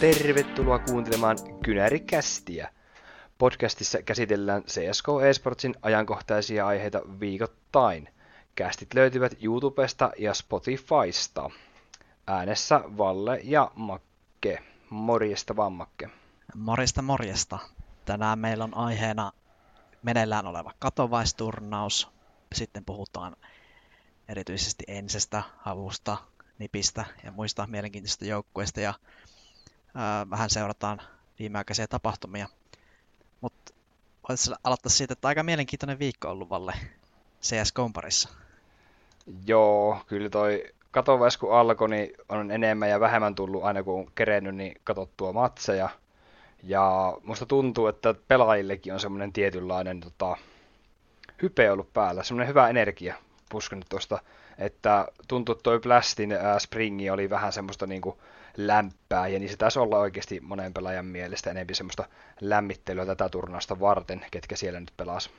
tervetuloa kuuntelemaan Kynärikästiä. Podcastissa käsitellään CSK Esportsin ajankohtaisia aiheita viikoittain. Kästit löytyvät YouTubesta ja Spotifysta. Äänessä Valle ja Makke. Morjesta vaan Makke. Morjesta morjesta. Tänään meillä on aiheena meneillään oleva katovaisturnaus. Sitten puhutaan erityisesti Ensestä, Havusta, Nipistä ja muista mielenkiintoisista joukkueista ja vähän seurataan viimeaikaisia tapahtumia. Mutta voitaisiin aloittaa siitä, että aika mielenkiintoinen viikko on ollut Valle CS Komparissa. Joo, kyllä toi katovais kun alkoi, niin on enemmän ja vähemmän tullut aina kun on kerennyt, niin katsottua matseja. Ja musta tuntuu, että pelaajillekin on semmoinen tietynlainen tota, hype ollut päällä, semmoinen hyvä energia puskenut tuosta, että tuntuu, että toi Blastin ää, springi oli vähän semmoista niinku lämpää, ja niin se taisi olla oikeasti monen pelaajan mielestä enemmän semmoista lämmittelyä tätä turnausta varten, ketkä siellä nyt pelas.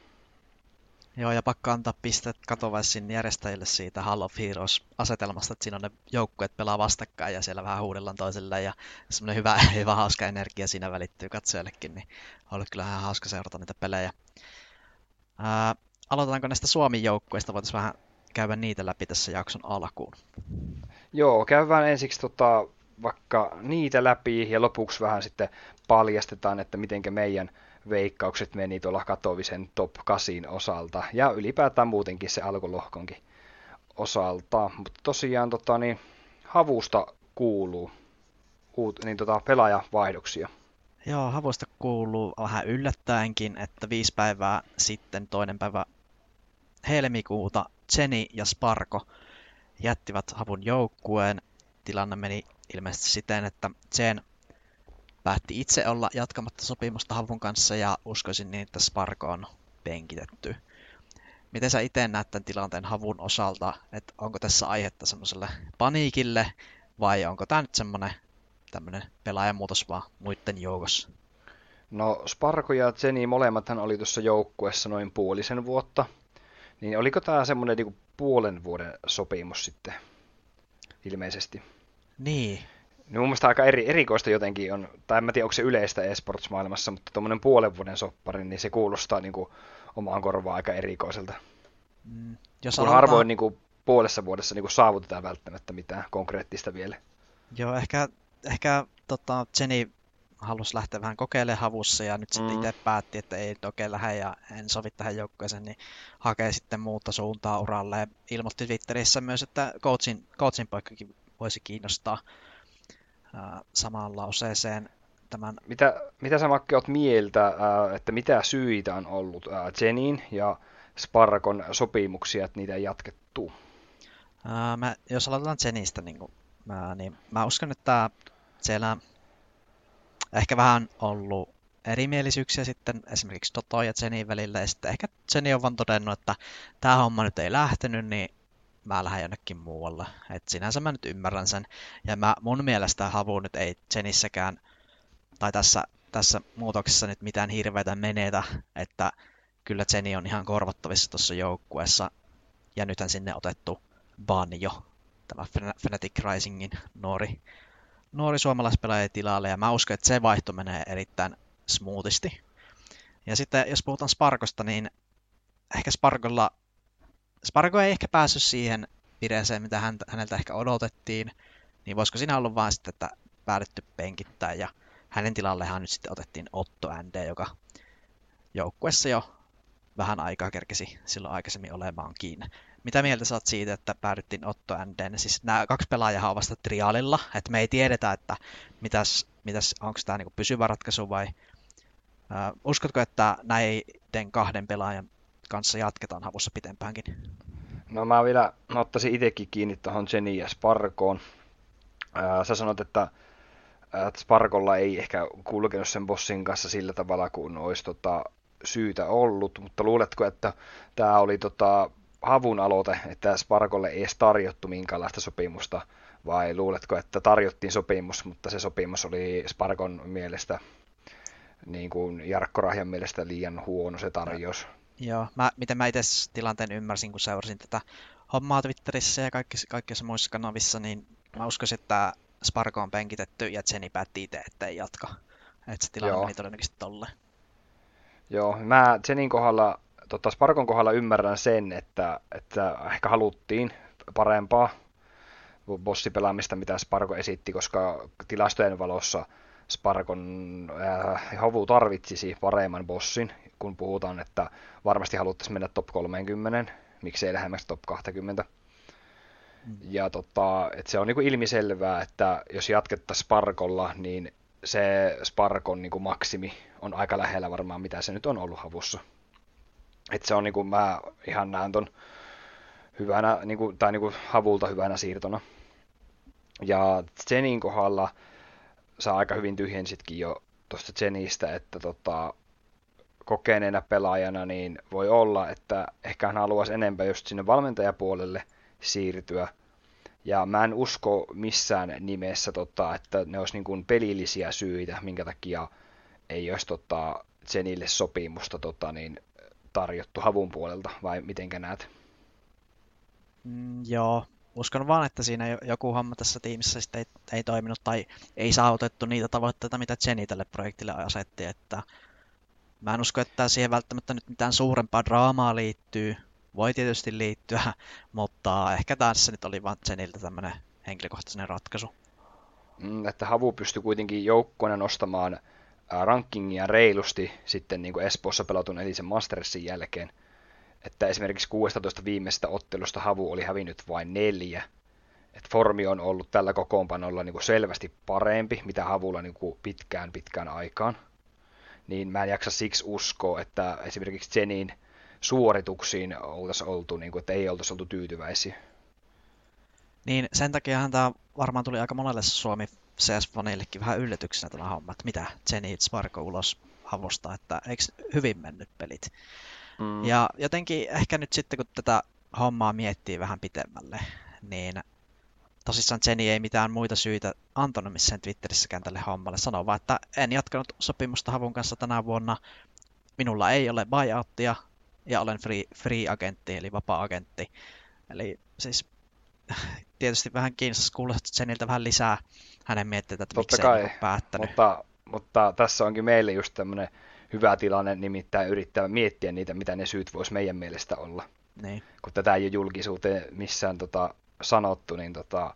Joo, ja pakko antaa pisteet katovaisin järjestäjille siitä Hall of Heroes-asetelmasta, että siinä on ne joukkueet pelaa vastakkain ja siellä vähän huudellaan toisille ja semmoinen hyvä, hyvä hauska energia siinä välittyy katsojallekin, niin on ollut kyllä ihan hauska seurata niitä pelejä. Ää, aloitetaanko näistä Suomen joukkueista? Voitaisiin vähän käydä niitä läpi tässä jakson alkuun. Joo, käydään ensiksi tota, vaikka niitä läpi ja lopuksi vähän sitten paljastetaan, että miten meidän veikkaukset meni tuolla Katovisen top 8 osalta ja ylipäätään muutenkin se alkulohkonkin osalta. Mutta tosiaan tota, niin, havusta kuuluu uut, niin tota, pelaajavaihdoksia. Joo, havusta kuuluu vähän yllättäenkin, että viisi päivää sitten toinen päivä helmikuuta Jenny ja Sparko jättivät havun joukkueen. Tilanne meni ilmeisesti siten, että Jen päätti itse olla jatkamatta sopimusta Havun kanssa ja uskoisin niin, että Sparko on penkitetty. Miten sä itse näet tämän tilanteen Havun osalta, että onko tässä aihetta semmoiselle paniikille vai onko tämä nyt semmoinen tämmöinen pelaajamuutos vaan muiden joukossa? No Sparko ja Jenny molemmathan oli tuossa joukkueessa noin puolisen vuotta. Niin oliko tämä semmoinen niinku puolen vuoden sopimus sitten ilmeisesti? Niin, niin mun mielestä aika eri, erikoista jotenkin on, tai en mä tiedä onko se yleistä esports-maailmassa, mutta tuommoinen puolen vuoden soppari, niin se kuulostaa niin kuin, omaan korvaan aika erikoiselta. Mm, jos Kun aloittaa... harvoin niin kuin, puolessa vuodessa niin kuin, saavutetaan välttämättä mitään konkreettista vielä. Joo, ehkä, ehkä tota, Jenny halusi lähteä vähän kokeilemaan havussa ja nyt sitten mm. itse päätti, että ei oikein lähde ja en sovi tähän joukkueeseen, niin hakee sitten muuta suuntaa uralle. Ilmoitti Twitterissä myös, että coachin, coachin paikkakin voisi kiinnostaa samaan lauseeseen tämän... Mitä, mitä sä Makke oot mieltä, että mitä syitä on ollut Jenin ja Sparkon sopimuksia, että niitä ei jatkettu? mä, jos aloitetaan Jenistä, niin, kuin, mä, niin mä uskon, että siellä ehkä vähän ollut erimielisyyksiä sitten esimerkiksi Toto ja Jenin välillä, ja sitten ehkä Jenny on vaan todennut, että tämä homma nyt ei lähtenyt, niin mä lähden jonnekin muualle. Et sinänsä mä nyt ymmärrän sen. Ja mä, mun mielestä Havu nyt ei Jenissäkään, tai tässä, tässä muutoksessa nyt mitään hirveätä menetä, että kyllä Jenny on ihan korvattavissa tuossa joukkueessa. Ja nythän sinne otettu Banjo, tämä Fnatic Risingin nuori, nuori suomalaispelaaja tilalle, ja mä uskon, että se vaihto menee erittäin smoothisti. Ja sitten jos puhutaan Sparkosta, niin ehkä Sparkolla Spargo ei ehkä päässyt siihen vireeseen, mitä häneltä ehkä odotettiin, niin voisiko siinä ollut vain sitten, että päädytty penkittää ja hänen tilallehan nyt sitten otettiin Otto ND, joka joukkuessa jo vähän aikaa kerkesi silloin aikaisemmin olemaan kiinni. Mitä mieltä saat siitä, että päädyttiin Otto ND? Siis nämä kaksi pelaajaa on vasta triaalilla, että me ei tiedetä, että mitäs, mitäs, onko tämä niinku pysyvä ratkaisu vai uh, uskotko, että näiden kahden pelaajan kanssa jatketaan havussa pitempäänkin. No mä vielä ottaisin itsekin kiinni tuohon Jenny ja Sparkoon. Ää, sä sanot, että, Sparkolla ei ehkä kulkenut sen bossin kanssa sillä tavalla kuin olisi tota, syytä ollut, mutta luuletko, että tämä oli tota, havun aloite, että Sparkolle ei edes tarjottu minkäänlaista sopimusta, vai luuletko, että tarjottiin sopimus, mutta se sopimus oli Sparkon mielestä, niin kuin Jarkko Rahjan mielestä liian huono se tarjous? Joo, mä, miten mä itse tilanteen ymmärsin, kun seurasin tätä hommaa Twitterissä ja kaikissa, kaikissa muissa kanavissa, niin mä uskoisin, että Sparko on penkitetty ja Jenny päätti itse, että ei jatka. Että se tilanne Joo. meni todennäköisesti tolle. Joo, mä Zenin kohdalla, tota Sparkon kohdalla ymmärrän sen, että, että ehkä haluttiin parempaa bossipelaamista, mitä Sparko esitti, koska tilastojen valossa Sparkon äh, havu tarvitsisi paremman bossin, kun puhutaan, että varmasti haluttaisiin mennä top 30, miksei lähemmäksi top 20. Ja tota, että se on niinku ilmiselvää, että jos jatkettaisiin Sparkolla, niin se Sparkon niinku maksimi on aika lähellä varmaan, mitä se nyt on ollut havussa. Et se on niinku, mä ihan näen ton hyvänä, niinku, tai niinku havulta hyvänä siirtona. Ja Zenin kohdalla sä aika hyvin tyhjensitkin jo tuosta Zenistä, että tota, kokeneena pelaajana niin voi olla, että ehkä hän haluaisi enemmän just sinne valmentajapuolelle siirtyä. Ja mä en usko missään nimessä, tota, että ne olisi niin kuin pelillisiä syitä, minkä takia ei olisi tota, Zenille sopimusta tota, niin, tarjottu havun puolelta, vai mitenkä näet? Mm, joo, uskon vaan, että siinä jo- joku homma tässä tiimissä sitten ei, ei toiminut tai ei saavutettu niitä tavoitteita, mitä Jenny tälle projektille asetti. Että mä en usko, että siihen välttämättä nyt mitään suurempaa draamaa liittyy. Voi tietysti liittyä, mutta ehkä tässä nyt oli vaan Jeniltä tämmöinen henkilökohtainen ratkaisu. Mm, että Havu pystyi kuitenkin joukkoina nostamaan rankingia reilusti sitten niin kuin Espoossa pelatun Elisen Mastersin jälkeen. Että esimerkiksi 16 viimeisestä ottelusta Havu oli hävinnyt vain neljä. Et formi on ollut tällä kokoonpanolla niin kuin selvästi parempi, mitä Havulla niin kuin pitkään pitkään aikaan. Niin mä en jaksa siksi uskoa, että esimerkiksi Jenin suorituksiin oltaisiin oltu, niin kuin, että ei oltaisi oltu tyytyväisiä. Niin sen takiahan tämä varmaan tuli aika monelle Suomi CS-faneillekin vähän yllätyksenä tämä homma, että mitä Jenny Sparko ulos havusta, että eikö hyvin mennyt pelit. Mm. Ja jotenkin ehkä nyt sitten, kun tätä hommaa miettii vähän pitemmälle, niin tosissaan Jenny ei mitään muita syitä antanut missään Twitterissäkään tälle hommalle. Sanoo vaan, että en jatkanut sopimusta Havun kanssa tänä vuonna. Minulla ei ole buyouttia ja olen free, free agentti, eli vapaa-agentti. Eli siis tietysti vähän kiinnostaisi kuulla Jeniltä vähän lisää hänen mietteitä, että Totta miksei kai, päättänyt. Mutta, mutta tässä onkin meille just tämmöinen hyvä tilanne, nimittäin yrittää miettiä niitä, mitä ne syyt vois meidän mielestä olla. Niin. Kun tätä ei ole julkisuuteen missään tota, sanottu, niin tota,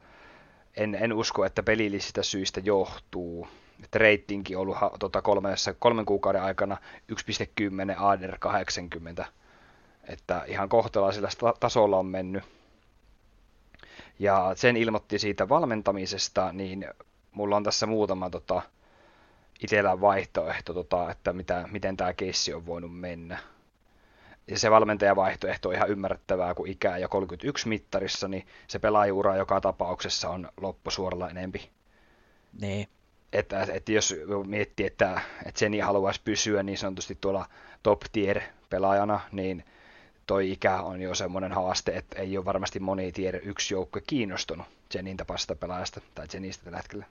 en, en usko, että pelillisistä syistä johtuu. Että reitinki on ollut ha- tota, kolmessa, kolmen kuukauden aikana 1.10 ADR 80. Että ihan kohtalaisella tasolla on mennyt. Ja sen ilmoitti siitä valmentamisesta, niin mulla on tässä muutama tota, itsellä vaihtoehto, tota, että mitä, miten tämä keissi on voinut mennä. Ja se valmentajavaihtoehto on ihan ymmärrettävää, kun ikää ja 31 mittarissa, niin se pelaajuura joka tapauksessa on loppusuoralla enempi. Niin. Että, että jos miettii, että, että Jenny haluaisi pysyä niin sanotusti tuolla top tier pelaajana, niin toi ikä on jo semmoinen haaste, että ei ole varmasti moni tier yksi joukkue kiinnostunut Jenin tapaisesta pelaajasta tai Jenistä tällä hetkellä.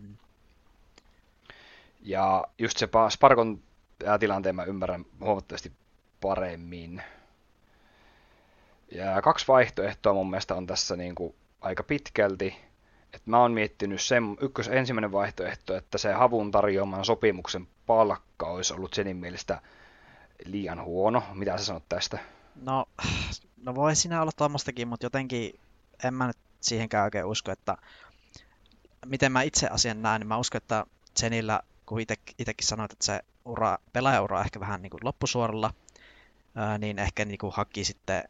Mm. Ja just se pa- Sparkon tilanteen mä ymmärrän huomattavasti paremmin. Ja kaksi vaihtoehtoa mun mielestä on tässä niin kuin aika pitkälti. Et mä oon miettinyt sen, ykkös, ensimmäinen vaihtoehto, että se havun tarjoaman sopimuksen palkka olisi ollut Jenin mielestä liian huono. Mitä sä sanot tästä? No, no voi siinä olla tuommoistakin, mutta jotenkin en mä nyt siihenkään oikein usko, että miten mä itse asian näen, niin mä uskon, että Zenillä, kun itsekin sanoit, että se ura, pelaajaura on ehkä vähän niin kuin loppusuoralla, ää, niin ehkä niin kuin haki sitten,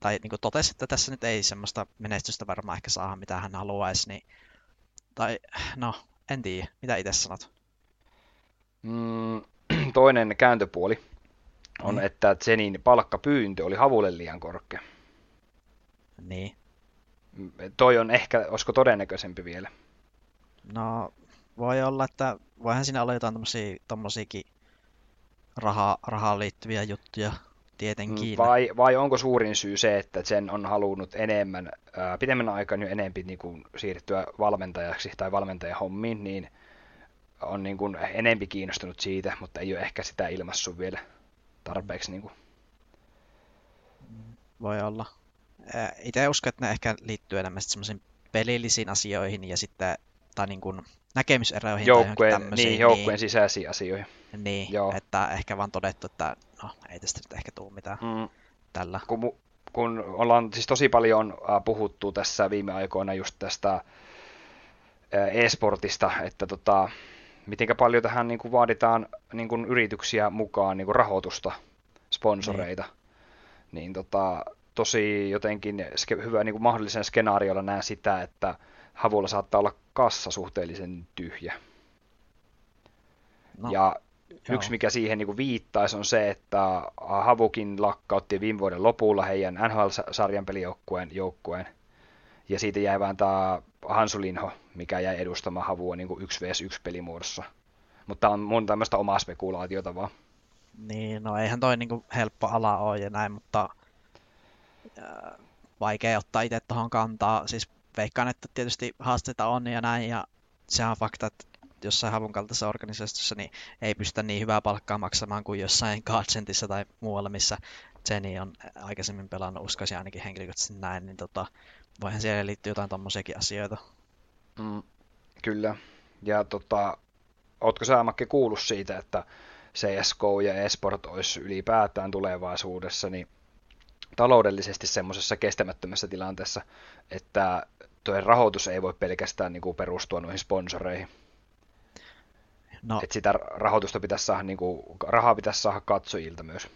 tai niin kuin totesi, että tässä nyt ei semmoista menestystä varmaan ehkä saada, mitä hän haluaisi, niin, tai no, en tiedä, mitä itse sanot? Mm, toinen kääntöpuoli on, Mm. että Zenin palkkapyyntö oli havulle liian korkea. Niin, Mm, Toi on ehkä, olisiko todennäköisempi vielä. no voi olla, että voihan siinä olla jotain tommosia, tommosiakin raha, rahaan liittyviä juttuja tietenkin. Vai, vai onko suurin syy se, että sen on halunnut enemmän, ää, pitemmän aikana jo enempi niin kuin siirtyä valmentajaksi tai valmentajahommiin, niin on niin kuin enempi kiinnostunut siitä, mutta ei ole ehkä sitä ilmassut vielä tarpeeksi. Niin kuin. Voi olla. Itse uskon, että ne ehkä liittyy enemmän semmoisiin pelillisiin asioihin ja sitten, tai niin kuin näkemyseroihin joukkueen, tai niin, joukkueen niin, sisäisiin asioihin. Niin, Joo. että ehkä vaan todettu, että no, ei tästä nyt ehkä tule mitään mm. tällä. Kun, kun ollaan siis tosi paljon puhuttu tässä viime aikoina just tästä e-sportista, että tota, miten paljon tähän niin kuin vaaditaan niin kuin yrityksiä mukaan niin kuin rahoitusta, sponsoreita, niin, niin tota, tosi jotenkin hyvä niin kuin mahdollisen skenaariolla näen sitä, että Havulla saattaa olla kassa suhteellisen tyhjä. No, ja joo. yksi, mikä siihen niin kuin viittaisi, on se, että Havukin lakkautti viime vuoden lopulla heidän NHL-sarjan pelijoukkueen joukkueen. Ja siitä jäi vain tämä Hansulinho, mikä jäi edustamaan Havua niin kuin 1vs1 pelimuodossa. Mutta on mun tämmöistä omaa spekulaatiota vaan. Niin, no eihän toi niin helppo ala ole ja näin, mutta vaikea ottaa itse tuohon kantaa. Siis veikkaan, että tietysti haasteita on ja näin, ja se on fakta, että jossain havun kaltaisessa organisaatiossa niin ei pystytä niin hyvää palkkaa maksamaan kuin jossain Godsentissa tai muualla, missä Jenny on aikaisemmin pelannut, uskoisin ainakin henkilökohtaisesti näin, niin tota, voihan siellä liittyä jotain tommosiakin asioita. Mm, kyllä. Ja tota, ootko sä Makke kuullut siitä, että CSK ja eSport olisi ylipäätään tulevaisuudessa niin taloudellisesti semmoisessa kestämättömässä tilanteessa, että tuo rahoitus ei voi pelkästään niin kuin perustua noihin sponsoreihin. No. Että sitä rahoitusta pitäisi saada, niin kuin, rahaa pitäisi saada katsojilta myös.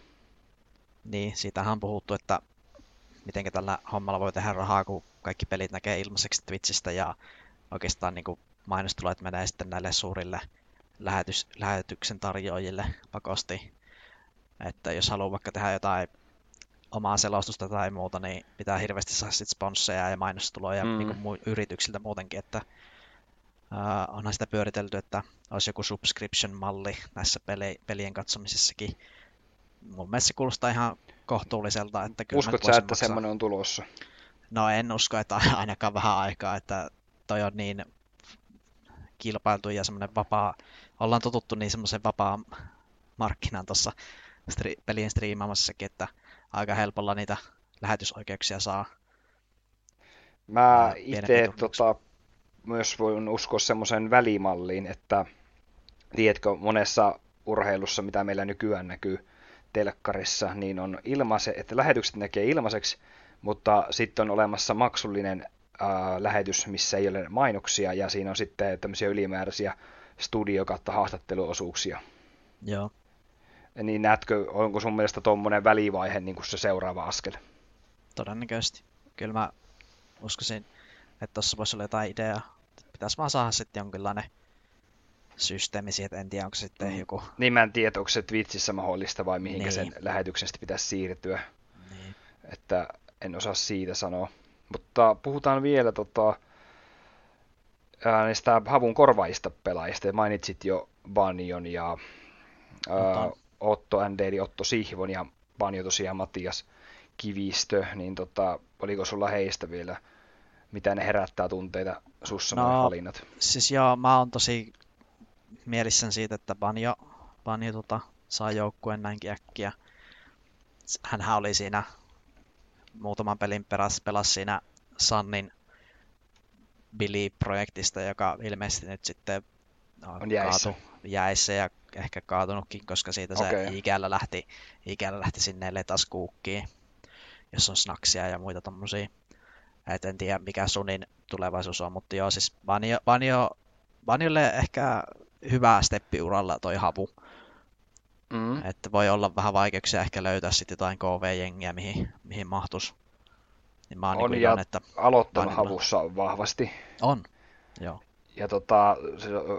Niin, siitähän on puhuttu, että miten tällä hommalla voi tehdä rahaa, kun kaikki pelit näkee ilmaiseksi Twitchistä ja oikeastaan niin kuin mainostulot menee sitten näille suurille lähetys, lähetyksen tarjoajille pakosti. Että jos haluaa vaikka tehdä jotain omaa selostusta tai muuta, niin pitää hirveästi saada sit sponsseja ja mainostuloja mm. niin kuin yrityksiltä muutenkin, että uh, onhan sitä pyöritelty, että olisi joku subscription-malli näissä peli, pelien katsomisessakin. Mun mielestä se kuulostaa ihan kohtuulliselta. Että kyllä Uskot sä, että maksaa... semmoinen on tulossa? No en usko, että ainakaan vähän aikaa, että toi on niin kilpailtu ja semmoinen vapaa, ollaan totuttu niin semmoisen vapaa markkinaan tuossa stri- pelien striimaamassakin, että aika helpolla niitä lähetysoikeuksia saa. Mä itse tota, myös voin uskoa semmoisen välimalliin, että tiedätkö, monessa urheilussa, mitä meillä nykyään näkyy telkkarissa, niin on ilmaise, että lähetykset näkee ilmaiseksi, mutta sitten on olemassa maksullinen ää, lähetys, missä ei ole mainoksia, ja siinä on sitten tämmöisiä ylimääräisiä studio- kautta haastatteluosuuksia. Joo. Niin näetkö, onko sun mielestä tuommoinen välivaihe niin kuin se seuraava askel? Todennäköisesti. Kyllä mä uskoisin, että tuossa voisi olla jotain ideaa. Pitäisi vaan saada sitten jonkinlainen systeemi siitä, en tiedä onko sitten mm. joku... Niin mä en tiedä, onko se Twitchissä mahdollista vai mihinkä niin. sen lähetyksestä pitäisi siirtyä. Niin. Että en osaa siitä sanoa. Mutta puhutaan vielä tota, ää, niistä havun korvaajista pelaajista. Mainitsit jo Banjon ja ää, Otto ND, eli Otto Sihvon ja Banjo tosiaan Matias Kivistö, niin tota, oliko sulla heistä vielä, mitä ne herättää tunteita sussa no, valinnat? Siis joo, mä oon tosi mielissään siitä, että Banjo, Banjo tota, saa joukkueen näinkin äkkiä. Hänhän oli siinä muutaman pelin perässä, pelasi siinä Sannin Billy-projektista, joka ilmeisesti nyt sitten on jäissä. Kaatu, jäissä ja ehkä kaatunutkin, koska siitä okay. se ikällä lähti, ikällä lähti sinne letaskuukkiin, jos on snaksia ja muita tommosia. Et en tiedä mikä Sunin tulevaisuus on, mutta joo, siis Vanjo, Vanjo, Vanjolle ehkä hyvä steppi uralla toi havu. Mm. Että voi olla vähän vaikeuksia ehkä löytää sitten jotain KV-jengiä, mihin, mihin mahtus. Niin mä on niin ja että aloittava havussa on vahvasti. On, joo. Ja tota,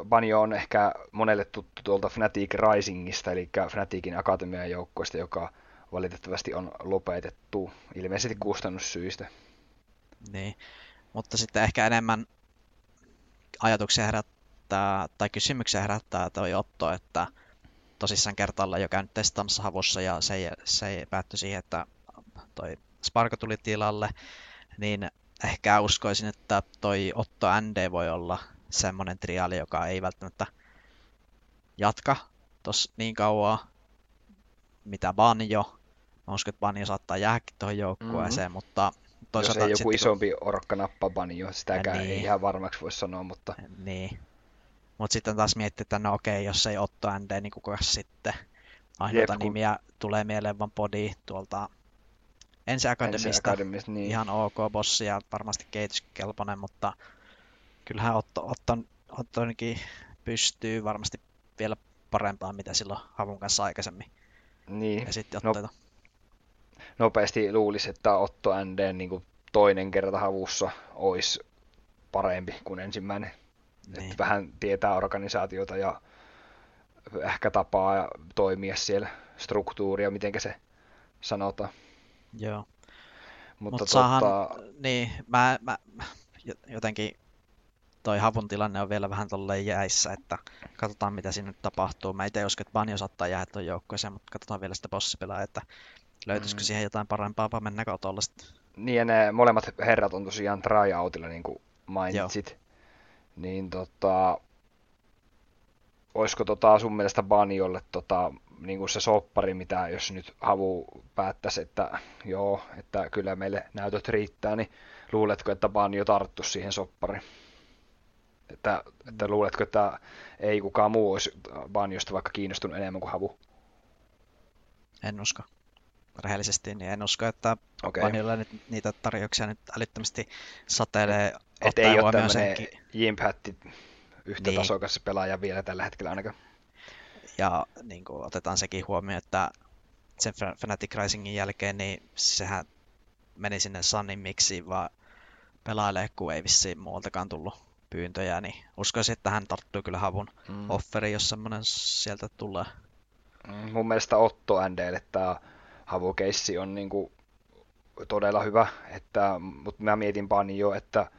Banjo on ehkä monelle tuttu tuolta Fnatic Risingista, eli Fnaticin akatemian joukkoista, joka valitettavasti on lopetettu ilmeisesti kustannussyistä. Niin, mutta sitten ehkä enemmän ajatuksia herättää, tai kysymyksiä herättää toi Otto, että tosissaan kertalla jo käynyt testaamassa havussa ja se se päättyi siihen, että toi Sparko tuli tilalle, niin ehkä uskoisin, että toi Otto ND voi olla semmoinen triaali, joka ei välttämättä jatka tos niin kauan, mitä Banjo. Mä uskon, että Banjo saattaa jäädä tuohon joukkueeseen, mm-hmm. mutta Toisaalta Jos ei joku isompi kun... orkka nappaa banjo, sitäkään niin. ei ihan varmaksi voi sanoa, mutta... Niin. Mutta sitten taas miettii, että no okei, jos ei Otto ND, niin kuka sitten? Ainoita Jep, kun... nimiä tulee mieleen vaan Body tuolta Ensi Akademista. Ensi niin. Ihan ok bossi ja varmasti kehityskelpoinen, mutta kyllähän Otto, Otto, Otto pystyy varmasti vielä parempaan, mitä silloin Havun kanssa aikaisemmin niin. esitti no, otteita. No, nopeasti luulisi, että Otto ND niin toinen kerta havussa olisi parempi kuin ensimmäinen. Niin. Että vähän tietää organisaatiota ja ehkä tapaa toimia siellä, struktuuria, miten se sanotaan. Joo. Mutta Mut saahan, tota... niin, mä, mä, jotenkin toi havun tilanne on vielä vähän tolleen jäissä, että katsotaan mitä siinä nyt tapahtuu. Mä itse uskon, että Banjo saattaa jäädä tuon joukkueeseen, mutta katsotaan vielä sitä bossipelaa, että löytyisikö mm. siihen jotain parempaa vai mennäkö tollaista. Niin ja ne molemmat herrat on tosiaan tryoutilla, niin kuin mainitsit. Joo. Niin tota, olisiko tota sun mielestä Banjolle tota, niin kuin se soppari, mitä jos nyt Havu päättäisi, että joo, että kyllä meille näytöt riittää, niin luuletko, että Banjo tarttu siihen soppariin? Että, että luuletko, että ei kukaan muu olisi Banjosta vaikka kiinnostunut enemmän kuin Havu? En usko. Rehellisesti niin en usko, että okay. Banjolla nyt niitä tarjouksia nyt älyttömästi satelee. Et ei ole tämmöinen Jimpatti yhtä niin. tasokas pelaaja vielä tällä hetkellä ainakaan. Ja niin kuin, otetaan sekin huomioon, että sen Fnatic Risingin jälkeen, niin sehän meni sinne Sunnin miksi vaan pelailee, kun ei vissiin muualtakaan tullut pyyntöjä, niin uskoisin, että hän tarttuu kyllä havun mm. offeri, jos semmoinen sieltä tulee. Mm, mun mielestä Otto NDlle tämä havukeissi on niinku todella hyvä, että, mutta mä mietin Banjo, että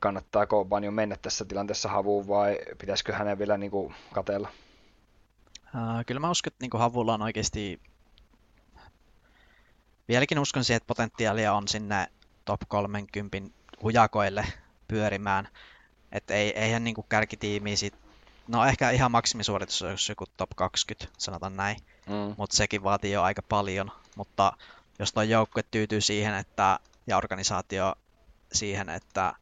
kannattaako Banjo mennä tässä tilanteessa havuun vai pitäisikö hänen vielä niinku katella? Uh, kyllä mä uskon, että niinku havulla on oikeasti vieläkin uskon siihen, että potentiaalia on sinne top 30 hujakoille pyörimään. Että ei, eihän niinku kärkitiimi sit, no ehkä ihan maksimisuoritus olisi joku top 20, sanotaan näin. Mm. Mutta sekin vaatii jo aika paljon. Mutta jos tuo joukkue tyytyy siihen, että, ja organisaatio siihen, että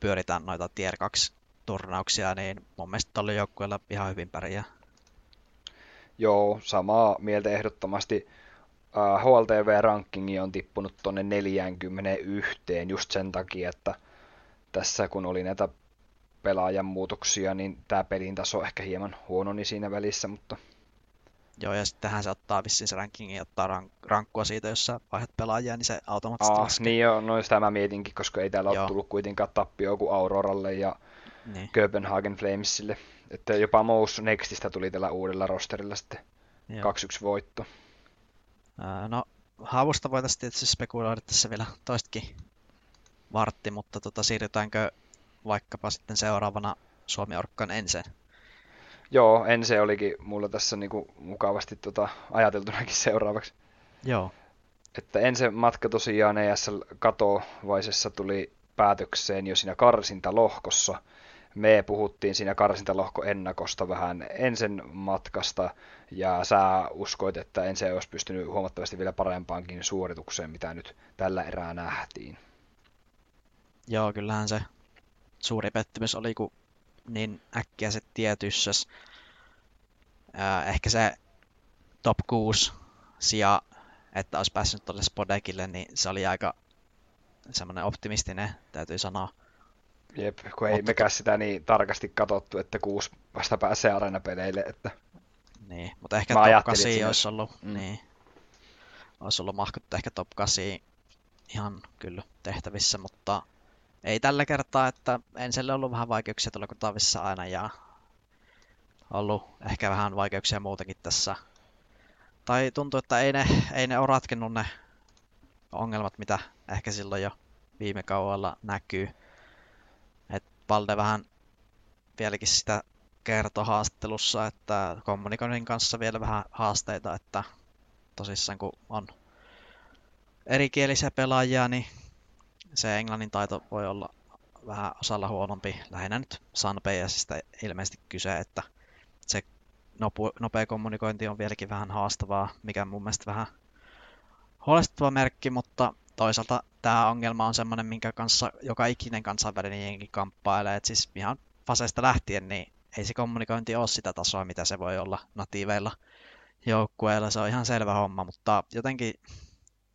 pyöritään noita tier 2 turnauksia, niin mun mielestä tuolla joukkueella ihan hyvin pärjää. Joo, samaa mieltä ehdottomasti. Uh, HLTV-rankingi on tippunut tuonne 41 just sen takia, että tässä kun oli näitä pelaajan muutoksia, niin tämä pelin taso ehkä hieman huononi siinä välissä, mutta... Joo, ja sittenhän se ottaa vissiin se rankingi ja ottaa rank- rankkua siitä, jos sä vaihdat pelaajia, niin se automaattisesti laskee. Niin joo, no sitä mä mietinkin, koska ei täällä joo. ole tullut kuitenkaan tappio kuin Auroralle ja niin. Copenhagen Flamesille. Että jopa Mous Nextistä tuli tällä uudella rosterilla sitten Joo. 2-1 voitto. No, haavusta voitaisiin tietysti spekuloida tässä vielä toistakin vartti, mutta tota, siirrytäänkö vaikkapa sitten seuraavana Suomi Orkkan ensin? Joo, ensin olikin mulla tässä niinku mukavasti tota ajateltunakin seuraavaksi. Joo. Että ensin matka tosiaan ESL katovaisessa tuli päätökseen jo siinä karsintalohkossa. Me puhuttiin siinä karsintalohko ennakosta vähän ensin matkasta, ja sä uskoit, että ensin olisi pystynyt huomattavasti vielä parempaankin suoritukseen, mitä nyt tällä erää nähtiin. Joo, kyllähän se suuri pettymys oli, kun niin äkkiä se tietyssä. Ehkä se top 6 sija, että olisi päässyt tuolle Spodekille, niin se oli aika semmoinen optimistinen, täytyy sanoa. Jep, kun ei Mutta... mekään sitä niin tarkasti katsottu, että kuusi vasta pääsee areenapeleille, että... Niin, mutta ehkä Mä top 8 olisi ollut, mm. niin, olisi ollut mahkuttu ehkä top 8 ihan kyllä tehtävissä, mutta ei tällä kertaa, että Enselle ollut vähän vaikeuksia tuolla Kutavissa aina ja ollut ehkä vähän vaikeuksia muutakin tässä. Tai tuntuu, että ei ne, ei ne ole ratkennut ne ongelmat, mitä ehkä silloin jo viime kaudella näkyy. Et Valde vähän vieläkin sitä kertoi haastattelussa, että kommunikoinnin kanssa vielä vähän haasteita, että tosissaan kun on erikielisiä pelaajia, niin se englannin taito voi olla vähän osalla huonompi. Lähinnä nyt Sanpeijäsistä ilmeisesti kyse, että se nopea kommunikointi on vieläkin vähän haastavaa, mikä mun mielestä vähän huolestuttava merkki, mutta toisaalta tämä ongelma on semmoinen, minkä kanssa joka ikinen kansainvälinen jengi kamppailee. Et siis ihan faseista lähtien, niin ei se kommunikointi ole sitä tasoa, mitä se voi olla natiiveilla joukkueilla. Se on ihan selvä homma, mutta jotenkin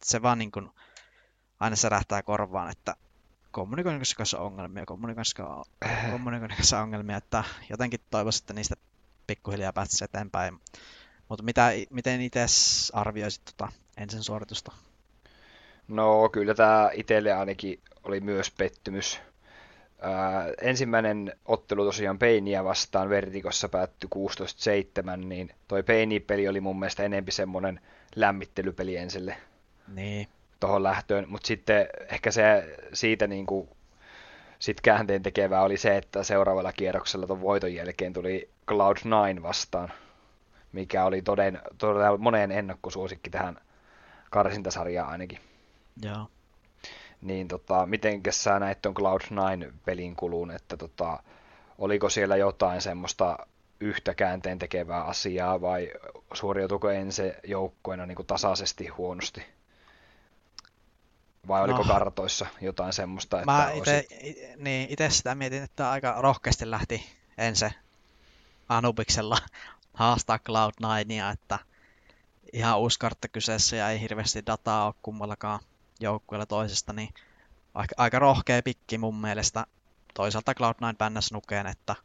se vaan niin kuin aina särähtää korvaan, että kommunikoinnissa kanssa on ongelmia, kommunikoinnissa kommunikoinnissa on ongelmia, että jotenkin toivoisin, että niistä pikkuhiljaa pääsisi eteenpäin. Mutta mitä, miten itse arvioisit tota ensin suoritusta? No kyllä tämä itselle ainakin oli myös pettymys. Ää, ensimmäinen ottelu tosiaan Peiniä vastaan Vertikossa päättyi 16-7, niin toi Peini-peli oli mun mielestä enempi semmoinen lämmittelypeli ensille. Niin. Tuohon lähtöön, mutta sitten ehkä se siitä niin kuin, sit käänteen tekevää oli se, että seuraavalla kierroksella tuon voiton jälkeen tuli Cloud9 vastaan, mikä oli toden, todella moneen ennakkosuosikki tähän karsintasarjaan ainakin. Joo. Niin tota, mitenkä sä näit tuon Cloud9-pelin kulun, että tota, oliko siellä jotain semmoista yhtä käänteen tekevää asiaa vai suoriutuiko ensin joukkoina niin tasaisesti huonosti? Vai oliko no, kartoissa jotain semmoista, että mä ite, niin, itse sitä mietin, että aika rohkeasti lähti ensin Anubiksella haastaa Cloud9, että ihan uusi kartta kyseessä ja ei hirveästi dataa ole kummallakaan joukkueella toisesta, niin aika, aika rohkea pikki mun mielestä. Toisaalta Cloud9 bännäs nukeen, että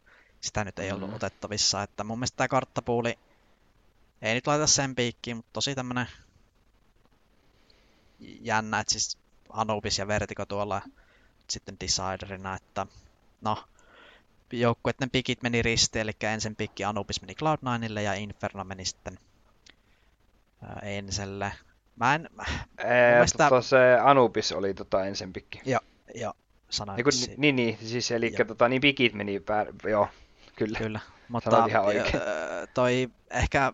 sitä nyt ei ollut mm. otettavissa. Että mun mielestä tämä karttapuuli ei nyt laita sen piikkiin, mutta tosi tämmönen jännä, että siis Anubis ja Vertigo tuolla sitten Deciderina, että no, joukkueiden pikit meni ristiin, eli ensin pikki Anubis meni Cloud9 ja Inferno meni sitten Enselle. Mä en... Ee, mielestä... tota, se Anubis oli tota ensin pikki. Joo, joo. Sanoin niin, niin, niin, siis eli tota, niin pikit meni pää... joo, kyllä. Kyllä, mutta ihan oikein. toi ehkä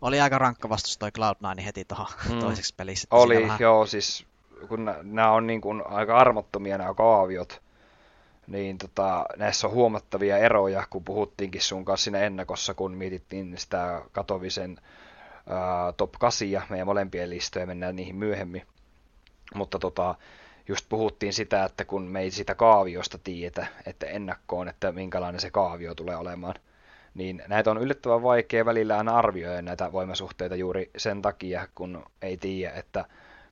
oli aika rankka vastus toi Cloud9 heti tuohon mm. toiseksi pelissä. Oli, vähän... joo, siis kun nämä on niin kuin aika armottomia nämä kaaviot, niin tota, näissä on huomattavia eroja, kun puhuttiinkin sun kanssa siinä ennakossa, kun mietittiin sitä Katovisen ää, top 8 ja meidän molempien listoja, mennään niihin myöhemmin. Mutta tota, just puhuttiin sitä, että kun me ei sitä kaaviosta tiedetä, että ennakkoon, että minkälainen se kaavio tulee olemaan, niin näitä on yllättävän vaikea välillä arvioida näitä voimasuhteita juuri sen takia, kun ei tiedä, että